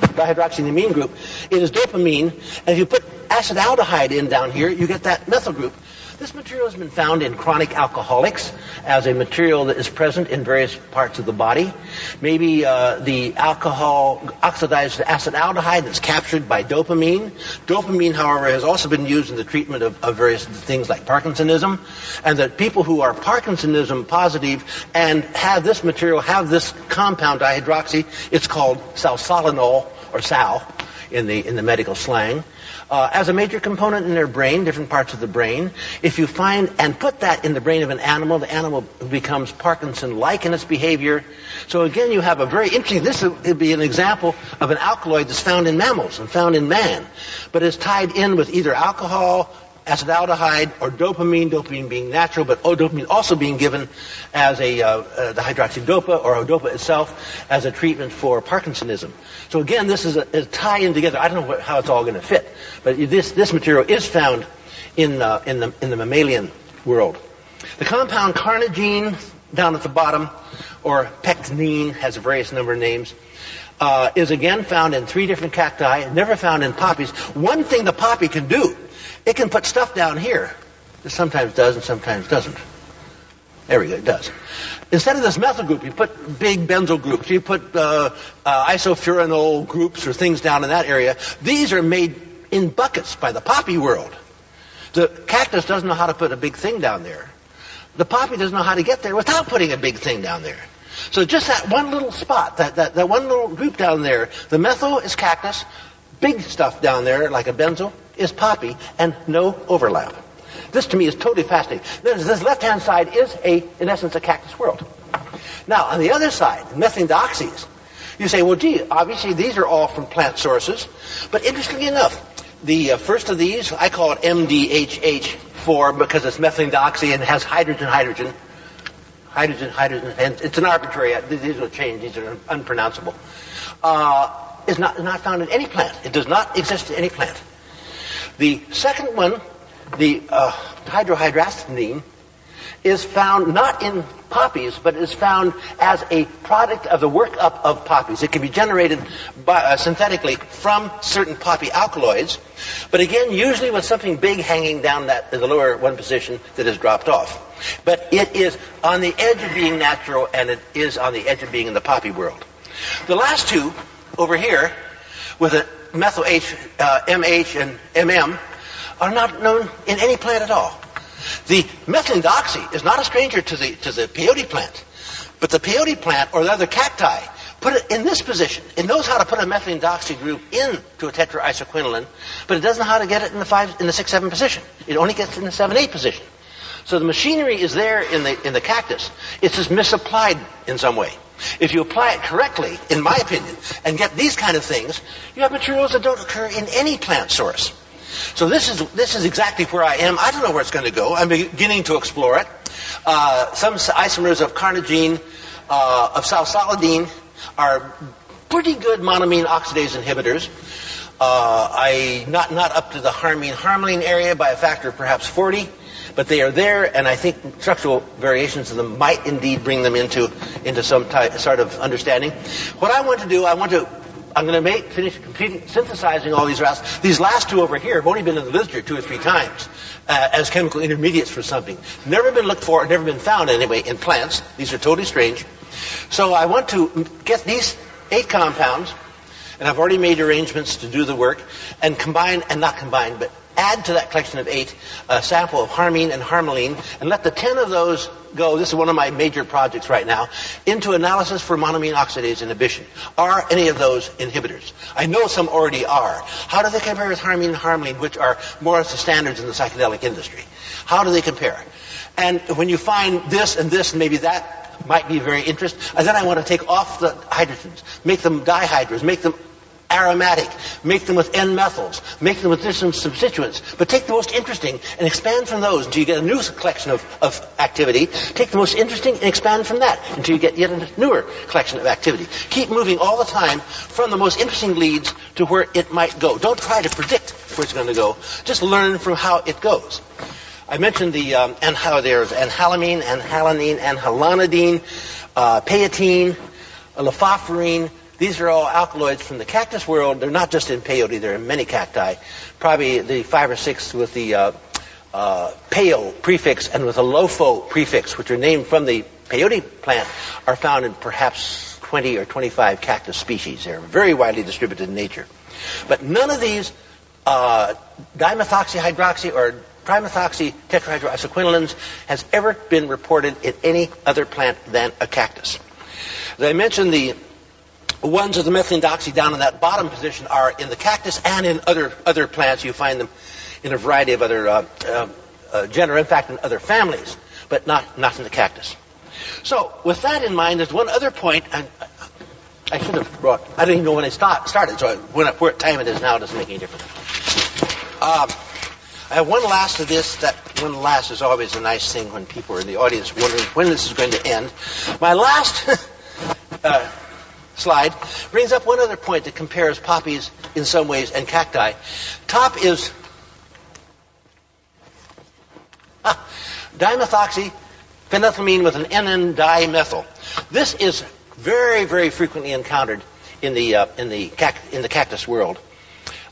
dihydroxy in the amine group, it is dopamine. And if you put acetaldehyde in down here, you get that methyl group. This material has been found in chronic alcoholics as a material that is present in various parts of the body. Maybe uh, the alcohol oxidized acetaldehyde that's captured by dopamine. Dopamine, however, has also been used in the treatment of, of various things like Parkinsonism, and that people who are Parkinsonism positive and have this material, have this compound dihydroxy, it's called salsalinol or sal in the in the medical slang uh, as a major component in their brain, different parts of the brain. If you find and put that in the brain of an animal, the animal becomes Parkinson-like in its behavior. So again, you have a very interesting, this would be an example of an alkaloid that's found in mammals and found in man, but is tied in with either alcohol, acetaldehyde or dopamine, dopamine being natural, but dopamine also being given as a uh, uh, the hydroxydopa or Odopa itself as a treatment for Parkinsonism. So again, this is a, a tie-in together. I don't know what, how it's all going to fit, but this this material is found in in the in the mammalian world. The compound carnogene down at the bottom, or pectinine, has a various number of names. Uh, is again found in three different cacti, never found in poppies. One thing the poppy can do it can put stuff down here It sometimes does and sometimes doesn't. There we go, it does. Instead of this methyl group, you put big benzyl groups, you put uh, uh, isofuranol groups or things down in that area. These are made in buckets by the poppy world. The cactus doesn't know how to put a big thing down there. The poppy doesn't know how to get there without putting a big thing down there. So just that one little spot, that, that, that one little group down there, the methyl is cactus, big stuff down there like a benzyl, is poppy and no overlap. This to me is totally fascinating. This, this left-hand side is a, in essence, a cactus world. Now, on the other side, methylene dioxys, you say, well, gee, obviously these are all from plant sources. But interestingly enough, the uh, first of these, I call it MDHH4 because it's methylene dioxy and has hydrogen, hydrogen, hydrogen, hydrogen, and it's an arbitrary, uh, these will change, these are unpronounceable, uh, is not, not found in any plant. It does not exist in any plant. The second one, the uh, is found not in poppies, but is found as a product of the workup of poppies. It can be generated by, uh, synthetically from certain poppy alkaloids, but again, usually with something big hanging down that the lower one position that is dropped off. But it is on the edge of being natural, and it is on the edge of being in the poppy world. The last two over here, with a methyl H, uh, MH, and MM are not known in any plant at all. The methylene is not a stranger to the, to the peyote plant. But the peyote plant or the other cacti put it in this position. It knows how to put a methylene group into a tetraisoquinoline, but it doesn't know how to get it in the five, in the six, seven position. It only gets in the seven, eight position. So the machinery is there in the, in the cactus. It's just misapplied in some way. If you apply it correctly, in my opinion, and get these kind of things, you have materials that don't occur in any plant source. So this is this is exactly where I am. I don't know where it's going to go. I'm beginning to explore it. Uh, some isomers of carnogene, uh, of salsaladine, are pretty good monoamine oxidase inhibitors. Uh, I not not up to the harmine harmaline area by a factor of perhaps 40, but they are there, and I think structural variations of them might indeed bring them into into some type, sort of understanding. What I want to do, I want to I'm going to make, finish completing, synthesizing all these routes. These last two over here have only been in the literature two or three times uh, as chemical intermediates for something. Never been looked for, never been found anyway in plants. These are totally strange. So I want to get these eight compounds, and I've already made arrangements to do the work, and combine, and not combine, but add to that collection of eight a sample of harmine and harmaline, and let the ten of those go, this is one of my major projects right now, into analysis for monoamine oxidase inhibition. Are any of those inhibitors? I know some already are. How do they compare with harmine and harmaline, which are more or less the standards in the psychedelic industry? How do they compare? And when you find this and this and maybe that might be very interesting, and then I want to take off the hydrogens, make them dihydros, make them aromatic, make them with N-methyls, make them with different substituents, but take the most interesting and expand from those until you get a new collection of, of activity. Take the most interesting and expand from that until you get yet a newer collection of activity. Keep moving all the time from the most interesting leads to where it might go. Don't try to predict where it's going to go. Just learn from how it goes. I mentioned the um, and how there's anhalamine, anhalanine, anhalanidine, uh, paotene, lefauverine, these are all alkaloids from the cactus world. They're not just in peyote, they're in many cacti. Probably the five or six with the uh, uh, prefix and with a lofo prefix, which are named from the peyote plant, are found in perhaps 20 or 25 cactus species. They're very widely distributed in nature. But none of these uh, dimethoxyhydroxy or trimethoxy tetrahydroisoquinolines has ever been reported in any other plant than a cactus. As I mentioned, the ones of the methylene doxy down in that bottom position are in the cactus and in other other plants. You find them in a variety of other uh, uh, uh, genera, in fact, in other families, but not not in the cactus. So, with that in mind, there's one other point, and I should have brought. I didn't even know when I start, started, so when what time it is now doesn't make any difference. Um, I have one last of this. That one last is always a nice thing when people are in the audience wondering when this is going to end. My last. uh, slide brings up one other point that compares poppies in some ways and cacti. Top is ah, dimethoxy phenethylamine with an NN dimethyl. This is very, very frequently encountered in the uh, in the cac- in the cactus world.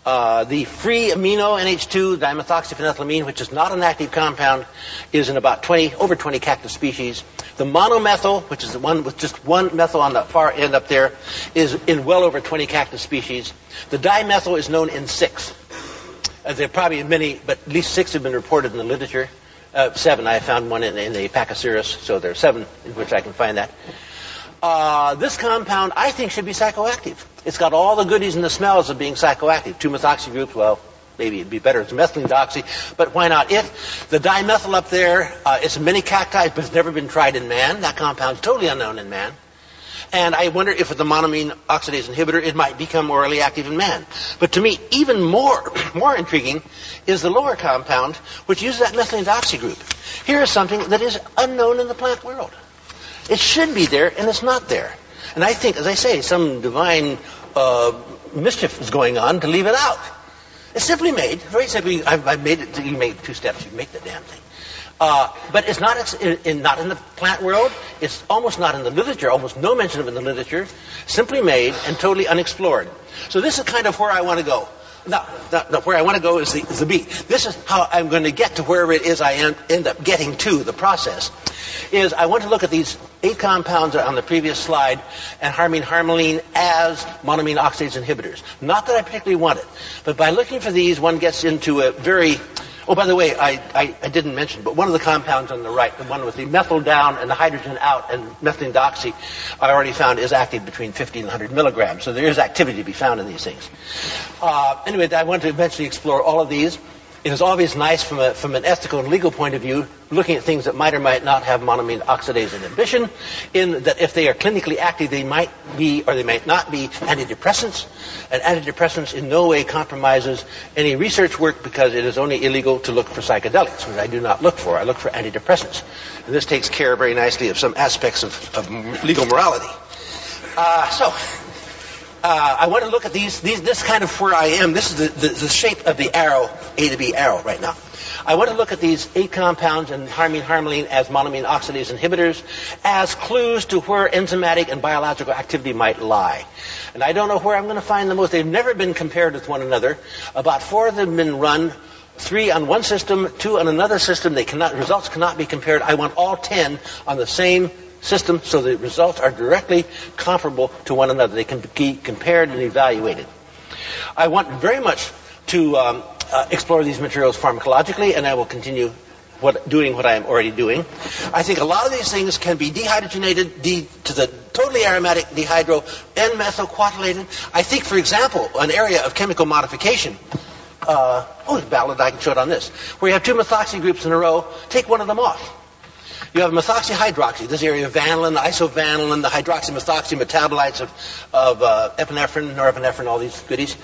Uh, the free amino NH2 dimethoxyphenethylamine, which is not an active compound, is in about 20, over 20 cactus species. The monomethyl, which is the one with just one methyl on the far end up there, is in well over 20 cactus species. The dimethyl is known in six. Uh, there are probably many, but at least six have been reported in the literature. Uh, seven, I found one in, in the Pachocereus, so there are seven in which I can find that. Uh, this compound, I think, should be psychoactive. It's got all the goodies and the smells of being psychoactive. Two methoxy groups, well, maybe it'd be better it's methylene doxy, but why not? If the dimethyl up there, uh, it's many cacti, but it's never been tried in man. That compound's totally unknown in man. And I wonder if with the monoamine oxidase inhibitor, it might become orally active in man. But to me, even more, more intriguing is the lower compound, which uses that methylene doxy group. Here is something that is unknown in the plant world. It should be there, and it's not there. And I think, as I say, some divine uh, mischief is going on to leave it out. It's simply made, very simply, I've, I've made it, you made two steps, you make the damn thing. Uh, but it's not in, in, not in the plant world. It's almost not in the literature. Almost no mention of it in the literature. Simply made and totally unexplored. So this is kind of where I want to go. No, no, no, where I want to go is the, is the B. This is how I'm going to get to wherever it is I end, end up getting to, the process. Is I want to look at these eight compounds on the previous slide and harmine harmaline as monoamine oxidase inhibitors. Not that I particularly want it, but by looking for these, one gets into a very Oh, by the way, I, I, I, didn't mention, but one of the compounds on the right, the one with the methyl down and the hydrogen out and methylene doxy, I already found is active between 50 and 100 milligrams. So there is activity to be found in these things. Uh, anyway, I want to eventually explore all of these it is always nice from, a, from an ethical and legal point of view, looking at things that might or might not have monoamine oxidase inhibition, in that if they are clinically active, they might be or they might not be antidepressants. And antidepressants in no way compromises any research work because it is only illegal to look for psychedelics, which I do not look for. I look for antidepressants. And this takes care very nicely of some aspects of, of legal morality. Uh, so, uh, I want to look at these, these, this kind of where I am. This is the, the, the, shape of the arrow, A to B arrow right now. I want to look at these eight compounds and harmine harmaline as monoamine oxidase inhibitors as clues to where enzymatic and biological activity might lie. And I don't know where I'm going to find the most. They've never been compared with one another. About four of them have been run three on one system, two on another system. They cannot, results cannot be compared. I want all ten on the same system so the results are directly comparable to one another. They can be compared and evaluated. I want very much to um, uh, explore these materials pharmacologically, and I will continue what, doing what I am already doing. I think a lot of these things can be dehydrogenated de, to the totally aromatic dehydro N-methylquatylated. I think, for example, an area of chemical modification uh, oh, there's ballad I can show it on this, where you have two methoxy groups in a row, take one of them off. You have methoxyhydroxy, this area of vanillin, isovanillin, the hydroxymethoxy metabolites of, of uh, epinephrine, norepinephrine, all these goodies,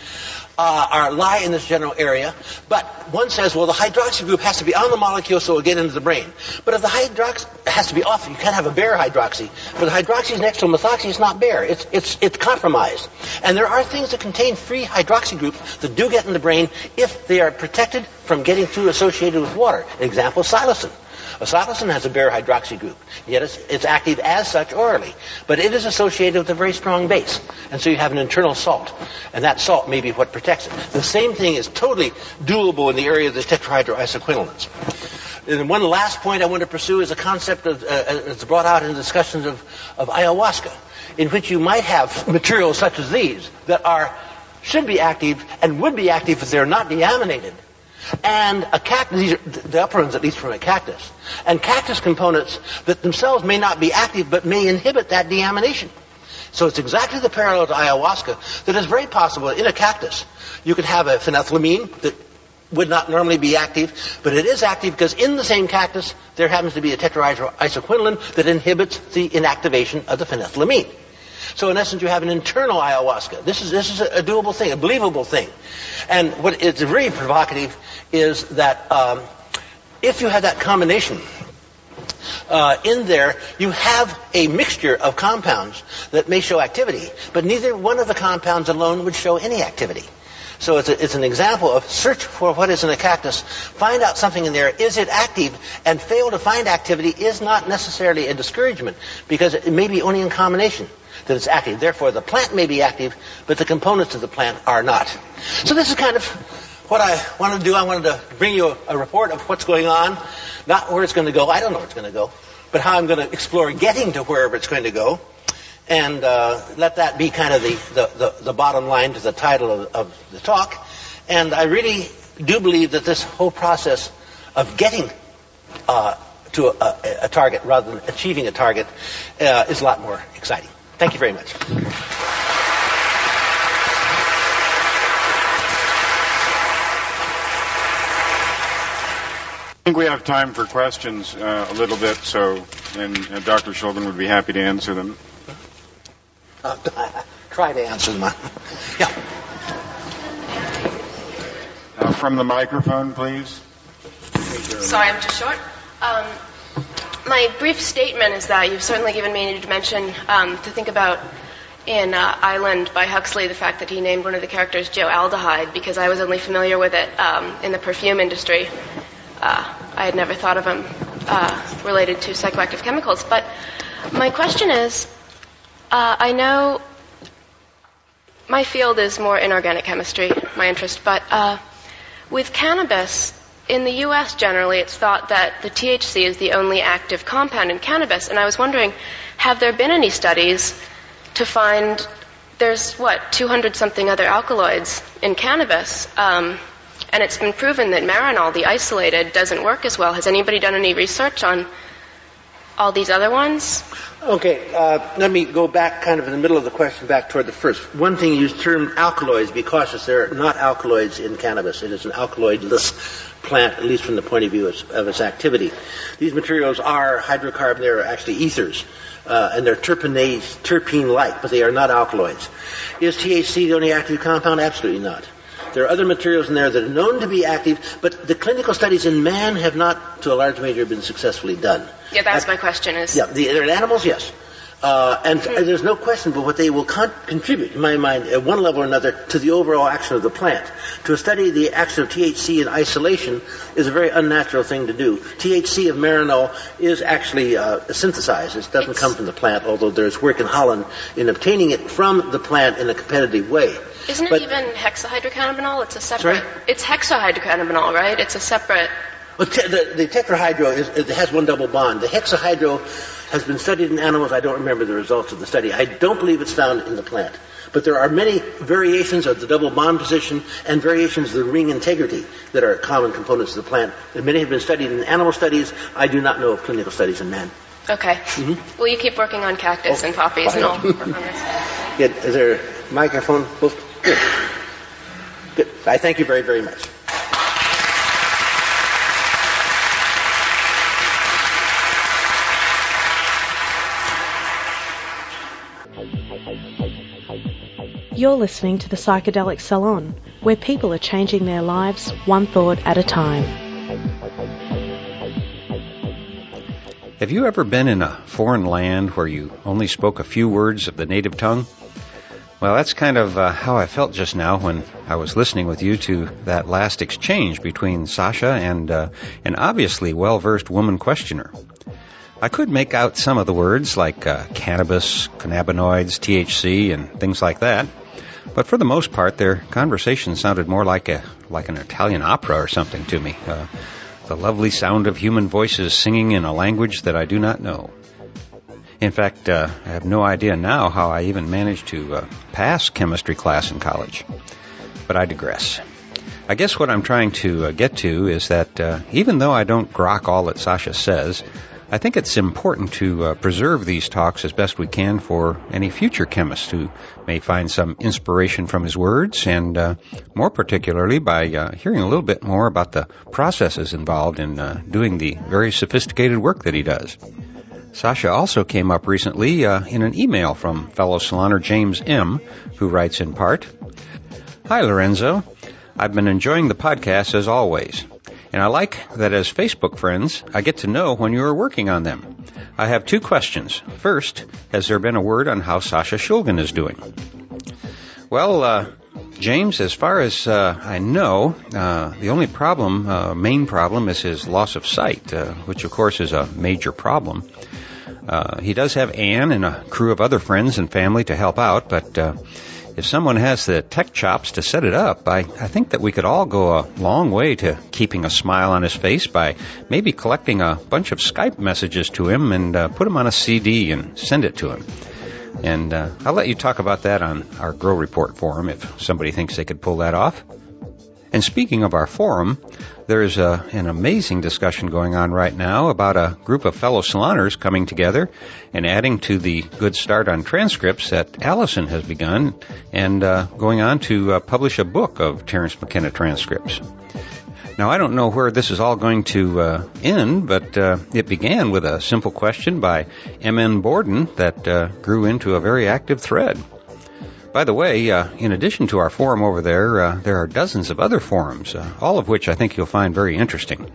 uh, are lie in this general area. But one says, well, the hydroxy group has to be on the molecule so it'll get into the brain. But if the hydroxy has to be off, you can't have a bare hydroxy. But the hydroxy is next to a methoxy, it's not bare. It's, it's, it's compromised. And there are things that contain free hydroxy groups that do get in the brain if they are protected from getting too associated with water. Example, psilocin. Psilocin has a bare hydroxy group, yet it's, it's, active as such orally. But it is associated with a very strong base. And so you have an internal salt. And that salt may be what protects it. The same thing is totally doable in the area of the tetrahydroisoquinoline. And one last point I want to pursue is a concept of, uh, that's brought out in discussions of, of ayahuasca, in which you might have materials such as these that are should be active and would be active if they're not deaminated and a cactus, these are the upper ones at least from a cactus, and cactus components that themselves may not be active but may inhibit that deamination. So it's exactly the parallel to ayahuasca that is very possible in a cactus. You could have a phenethylamine that would not normally be active, but it is active because in the same cactus there happens to be a tetraisoquinoline that inhibits the inactivation of the phenethylamine. So in essence, you have an internal ayahuasca. This is this is a doable thing, a believable thing. And what is very provocative is that um, if you have that combination uh, in there, you have a mixture of compounds that may show activity, but neither one of the compounds alone would show any activity. So it's, a, it's, an example of search for what is in a cactus, find out something in there, is it active, and fail to find activity is not necessarily a discouragement because it may be only in combination that it's active. Therefore, the plant may be active, but the components of the plant are not. So this is kind of what I wanted to do. I wanted to bring you a, a report of what's going on, not where it's going to go. I don't know where it's going to go, but how I'm going to explore getting to wherever it's going to go, and uh, let that be kind of the, the, the, the, bottom line to the title of, of the talk. And I really do believe that this whole process of getting uh, to a, a, target rather than achieving a target uh, is a lot more exciting. Thank you very much. I think we have time for questions uh, a little bit, so and uh, Dr. Shulgin would be happy to answer them. Uh, try to answer them. yeah. Uh, from the microphone, please. Sorry, I'm too short. Um, my brief statement is that you've certainly given me a new dimension um, to think about in uh, Island by Huxley, the fact that he named one of the characters Joe Aldehyde, because I was only familiar with it um, in the perfume industry. Uh, I had never thought of him uh, related to psychoactive chemicals. But my question is uh, I know my field is more inorganic chemistry, my interest, but uh, with cannabis, in the U.S. generally, it's thought that the THC is the only active compound in cannabis, and I was wondering, have there been any studies to find there's what 200 something other alkaloids in cannabis, um, and it's been proven that marinol, the isolated, doesn't work as well. Has anybody done any research on all these other ones? Okay, uh, let me go back kind of in the middle of the question back toward the first. One thing you termed alkaloids, be cautious, they're not alkaloids in cannabis. It is an alkaloidless plant, at least from the point of view of, of its activity. These materials are hydrocarbon, they're actually ethers. Uh, and they're terpenase, terpene-like, but they are not alkaloids. Is THC the only active compound? Absolutely not. There are other materials in there that are known to be active, but the clinical studies in man have not, to a large measure, been successfully done. Yeah, that's my question. Is yeah, the, they're in animals, yes. Uh, and there's no question but what they will con- contribute, in my mind, at one level or another, to the overall action of the plant. To study the action of THC in isolation is a very unnatural thing to do. THC of marinol is actually uh, synthesized. It doesn't come from the plant, although there's work in Holland in obtaining it from the plant in a competitive way. Isn't it But- even hexahydrocannabinol? It's a separate. Sorry? It's hexahydrocannabinol, right? It's a separate. Well, te- the, the tetrahydro is, it has one double bond. The hexahydro has been studied in animals. I don't remember the results of the study. I don't believe it's found in the plant. But there are many variations of the double bond position and variations of the ring integrity that are common components of the plant. And many have been studied in animal studies. I do not know of clinical studies in man. Okay. Mm-hmm. Well, you keep working on cactus and oh, poppies, and I'll work on this. Good. Is there a microphone? Good. Good. I thank you very, very much. You're listening to the Psychedelic Salon, where people are changing their lives one thought at a time. Have you ever been in a foreign land where you only spoke a few words of the native tongue? Well, that's kind of uh, how I felt just now when I was listening with you to that last exchange between Sasha and uh, an obviously well-versed woman questioner. I could make out some of the words like uh, cannabis, cannabinoids, THC, and things like that. But for the most part, their conversation sounded more like a like an Italian opera or something to me. Uh, the lovely sound of human voices singing in a language that I do not know. In fact, uh, I have no idea now how I even managed to uh, pass chemistry class in college. But I digress. I guess what I'm trying to uh, get to is that uh, even though I don't grok all that Sasha says, I think it's important to uh, preserve these talks as best we can for any future chemist who may find some inspiration from his words, and uh, more particularly by uh, hearing a little bit more about the processes involved in uh, doing the very sophisticated work that he does. Sasha also came up recently uh, in an email from fellow saloner James M., who writes in part, Hi, Lorenzo. I've been enjoying the podcast as always. And I like that as Facebook friends, I get to know when you are working on them. I have two questions. First, has there been a word on how Sasha Shulgin is doing? Well, uh, James, as far as uh, I know, uh, the only problem, uh, main problem, is his loss of sight, uh, which of course is a major problem. Uh, he does have Anne and a crew of other friends and family to help out, but uh, if someone has the tech chops to set it up, I, I think that we could all go a long way to keeping a smile on his face by maybe collecting a bunch of Skype messages to him and uh, put them on a CD and send it to him. And uh, I'll let you talk about that on our Grow Report forum if somebody thinks they could pull that off. And speaking of our forum, there's a, an amazing discussion going on right now about a group of fellow saloners coming together and adding to the good start on transcripts that Allison has begun and uh, going on to uh, publish a book of Terrence McKenna transcripts. Now, I don't know where this is all going to uh, end, but uh, it began with a simple question by M.N. Borden that uh, grew into a very active thread. By the way, uh, in addition to our forum over there, uh, there are dozens of other forums, uh, all of which I think you'll find very interesting.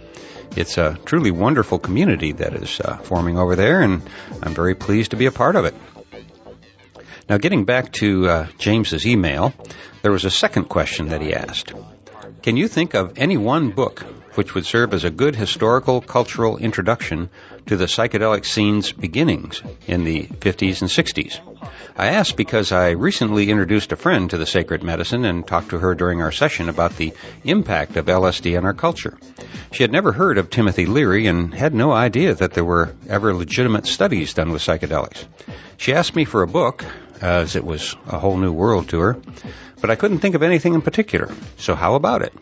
It's a truly wonderful community that is uh, forming over there, and I'm very pleased to be a part of it. Now, getting back to uh, James's email, there was a second question that he asked. Can you think of any one book which would serve as a good historical cultural introduction to the psychedelic scene's beginnings in the 50s and 60s? I asked because I recently introduced a friend to the sacred medicine and talked to her during our session about the impact of LSD on our culture. She had never heard of Timothy Leary and had no idea that there were ever legitimate studies done with psychedelics. She asked me for a book, as it was a whole new world to her, but I couldn't think of anything in particular. So how about it?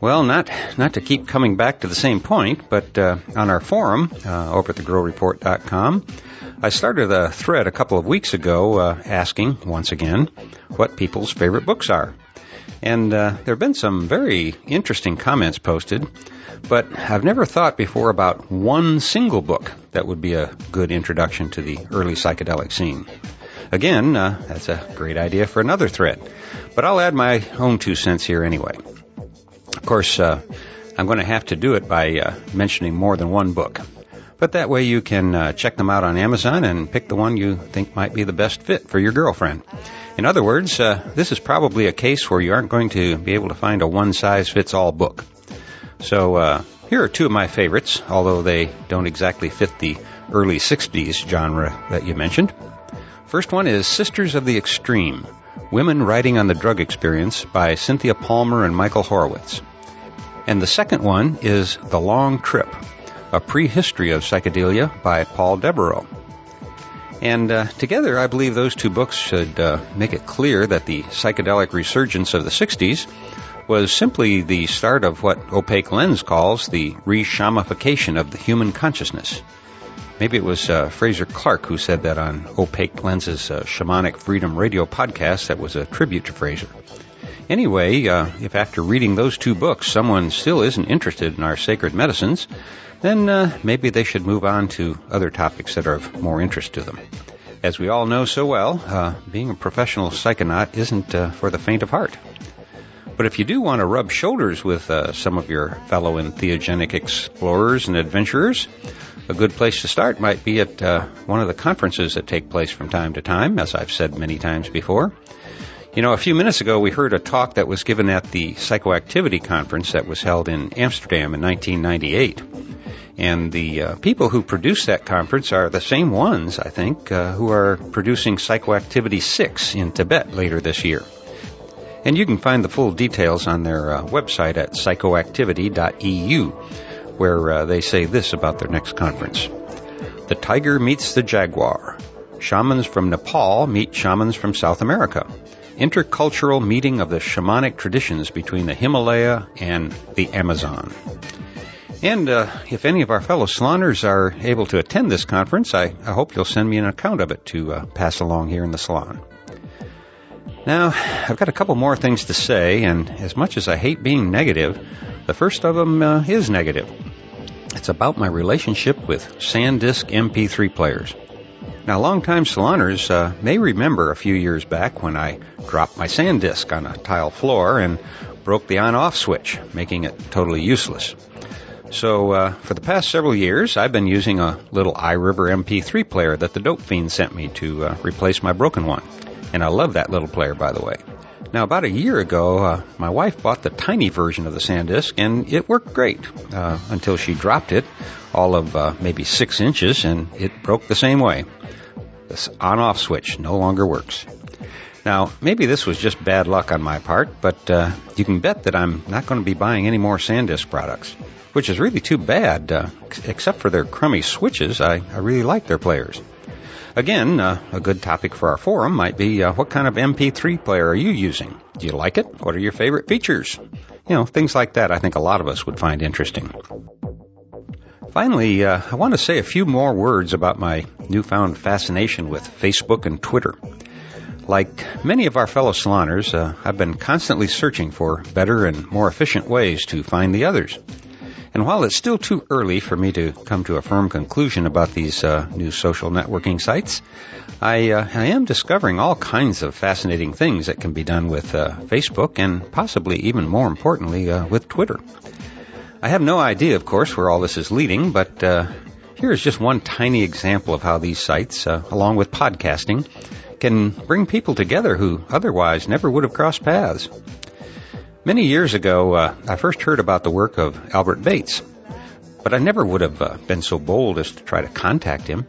Well, not not to keep coming back to the same point, but uh, on our forum uh, over at thegrowreport.com, I started a thread a couple of weeks ago uh, asking once again what people's favorite books are, and uh, there have been some very interesting comments posted. But I've never thought before about one single book that would be a good introduction to the early psychedelic scene. Again, uh, that's a great idea for another thread, but I'll add my own two cents here anyway. Of course, uh, I'm going to have to do it by uh, mentioning more than one book. But that way you can uh, check them out on Amazon and pick the one you think might be the best fit for your girlfriend. In other words, uh, this is probably a case where you aren't going to be able to find a one size fits all book. So uh, here are two of my favorites, although they don't exactly fit the early 60s genre that you mentioned. First one is Sisters of the Extreme Women Writing on the Drug Experience by Cynthia Palmer and Michael Horowitz. And the second one is The Long Trip A Prehistory of Psychedelia by Paul Devereaux. And uh, together, I believe those two books should uh, make it clear that the psychedelic resurgence of the 60s was simply the start of what Opaque Lens calls the re-shamification of the human consciousness. Maybe it was uh, Fraser Clark who said that on Opaque Lens's Shamanic Freedom Radio podcast that was a tribute to Fraser. Anyway, uh, if after reading those two books someone still isn't interested in our sacred medicines, then uh, maybe they should move on to other topics that are of more interest to them. As we all know so well, uh, being a professional psychonaut isn't uh, for the faint of heart. But if you do want to rub shoulders with uh, some of your fellow entheogenic explorers and adventurers, a good place to start might be at uh, one of the conferences that take place from time to time, as I've said many times before. You know, a few minutes ago we heard a talk that was given at the Psychoactivity Conference that was held in Amsterdam in 1998. And the uh, people who produced that conference are the same ones, I think, uh, who are producing Psychoactivity 6 in Tibet later this year. And you can find the full details on their uh, website at psychoactivity.eu, where uh, they say this about their next conference. The tiger meets the jaguar. Shamans from Nepal meet shamans from South America. Intercultural meeting of the shamanic traditions between the Himalaya and the Amazon. And uh, if any of our fellow saloners are able to attend this conference, I, I hope you'll send me an account of it to uh, pass along here in the salon. Now, I've got a couple more things to say, and as much as I hate being negative, the first of them uh, is negative. It's about my relationship with SanDisk MP3 players. Now, longtime saloners uh, may remember a few years back when I dropped my SanDisk on a tile floor and broke the on-off switch, making it totally useless. So, uh, for the past several years, I've been using a little iRiver MP3 player that the Dope Fiend sent me to uh, replace my broken one. And I love that little player, by the way. Now, about a year ago, uh, my wife bought the tiny version of the SanDisk, and it worked great uh, until she dropped it, all of uh, maybe six inches, and it broke the same way. This on-off switch no longer works. Now, maybe this was just bad luck on my part, but uh, you can bet that I'm not going to be buying any more SanDisk products which is really too bad. Uh, except for their crummy switches, I, I really like their players. Again, uh, a good topic for our forum might be uh, what kind of MP3 player are you using? Do you like it? What are your favorite features? You know, things like that I think a lot of us would find interesting. Finally, uh, I want to say a few more words about my newfound fascination with Facebook and Twitter. Like many of our fellow saloners, uh, I've been constantly searching for better and more efficient ways to find the others. And while it's still too early for me to come to a firm conclusion about these uh, new social networking sites, I, uh, I, am discovering all kinds of fascinating things that can be done with uh, Facebook and possibly even more importantly uh, with Twitter. I have no idea, of course, where all this is leading, but uh, here is just one tiny example of how these sites, uh, along with podcasting, can bring people together who otherwise never would have crossed paths. Many years ago, uh, I first heard about the work of Albert Bates, but I never would have uh, been so bold as to try to contact him.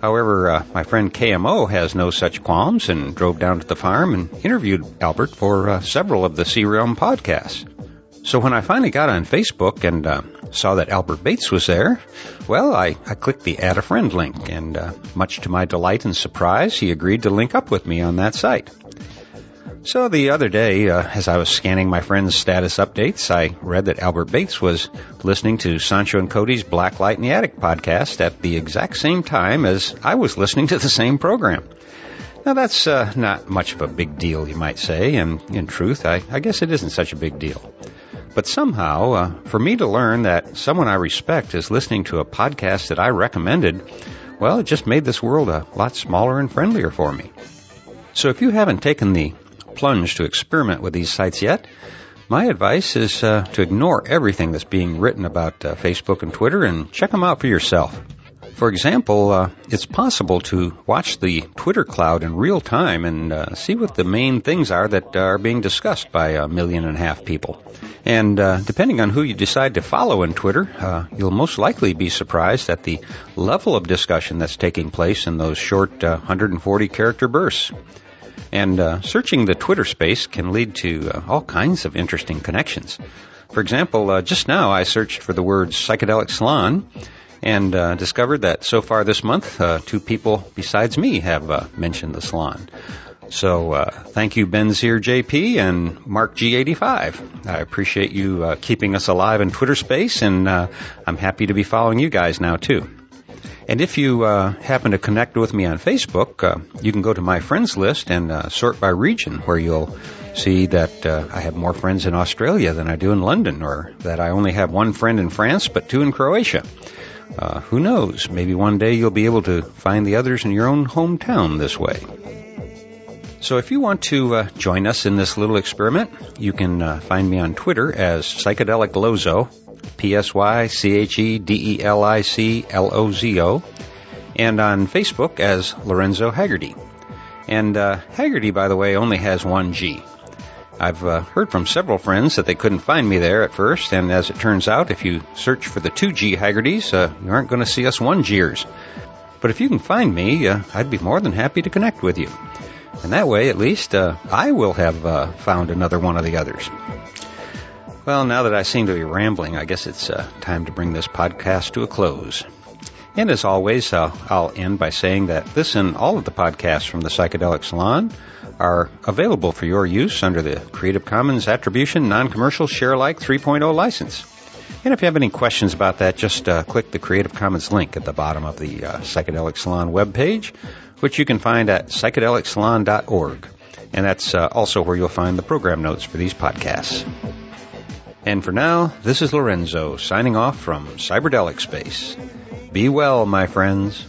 However, uh, my friend KMO has no such qualms and drove down to the farm and interviewed Albert for uh, several of the Sea Realm podcasts. So when I finally got on Facebook and uh, saw that Albert Bates was there, well, I, I clicked the add a friend link, and uh, much to my delight and surprise, he agreed to link up with me on that site. So the other day, uh, as I was scanning my friend's status updates, I read that Albert Bates was listening to Sancho and Cody's Black Light in the Attic podcast at the exact same time as I was listening to the same program. Now that's uh, not much of a big deal, you might say, and in truth, I, I guess it isn't such a big deal. But somehow, uh, for me to learn that someone I respect is listening to a podcast that I recommended, well, it just made this world a lot smaller and friendlier for me. So if you haven't taken the plunge to experiment with these sites yet, my advice is uh, to ignore everything that's being written about uh, Facebook and Twitter and check them out for yourself. For example, uh, it's possible to watch the Twitter cloud in real time and uh, see what the main things are that are being discussed by a million and a half people. And uh, depending on who you decide to follow in Twitter, uh, you'll most likely be surprised at the level of discussion that's taking place in those short 140 uh, character bursts. And uh, searching the Twitter space can lead to all kinds of interesting connections. For example, just now I searched for the words psychedelic salon and uh, discovered that so far this month, uh, two people besides me have uh, mentioned the salon. So uh, thank you, Benzier JP and Mark G85. I appreciate you uh, keeping us alive in Twitter space, and uh, I'm happy to be following you guys now too. And if you happen to connect with me on Facebook, you can go to my friends list and sort by region, where you'll see that I have more friends in Australia than I do in London, or that I only have one friend in France but two in Croatia. Uh, who knows? Maybe one day you'll be able to find the others in your own hometown this way. So if you want to uh, join us in this little experiment, you can uh, find me on Twitter as Psychedelic Lozo, P-S-Y-C-H-E-D-E-L-I-C-L-O-Z-O, and on Facebook as Lorenzo Hagerty. And uh, Hagerty, by the way, only has one G. I've uh, heard from several friends that they couldn't find me there at first, and as it turns out, if you search for the 2G Haggertys, uh, you aren't going to see us 1Gers. But if you can find me, uh, I'd be more than happy to connect with you. And that way, at least, uh, I will have uh, found another one of the others. Well, now that I seem to be rambling, I guess it's uh, time to bring this podcast to a close. And as always, I'll end by saying that this and all of the podcasts from the Psychedelic Salon are available for your use under the Creative Commons Attribution Non-Commercial Share-alike 3.0 license. And if you have any questions about that, just uh, click the Creative Commons link at the bottom of the uh, Psychedelic Salon webpage, which you can find at psychedelicsalon.org. And that's uh, also where you'll find the program notes for these podcasts. And for now, this is Lorenzo signing off from Cyberdelic Space. Be well, my friends.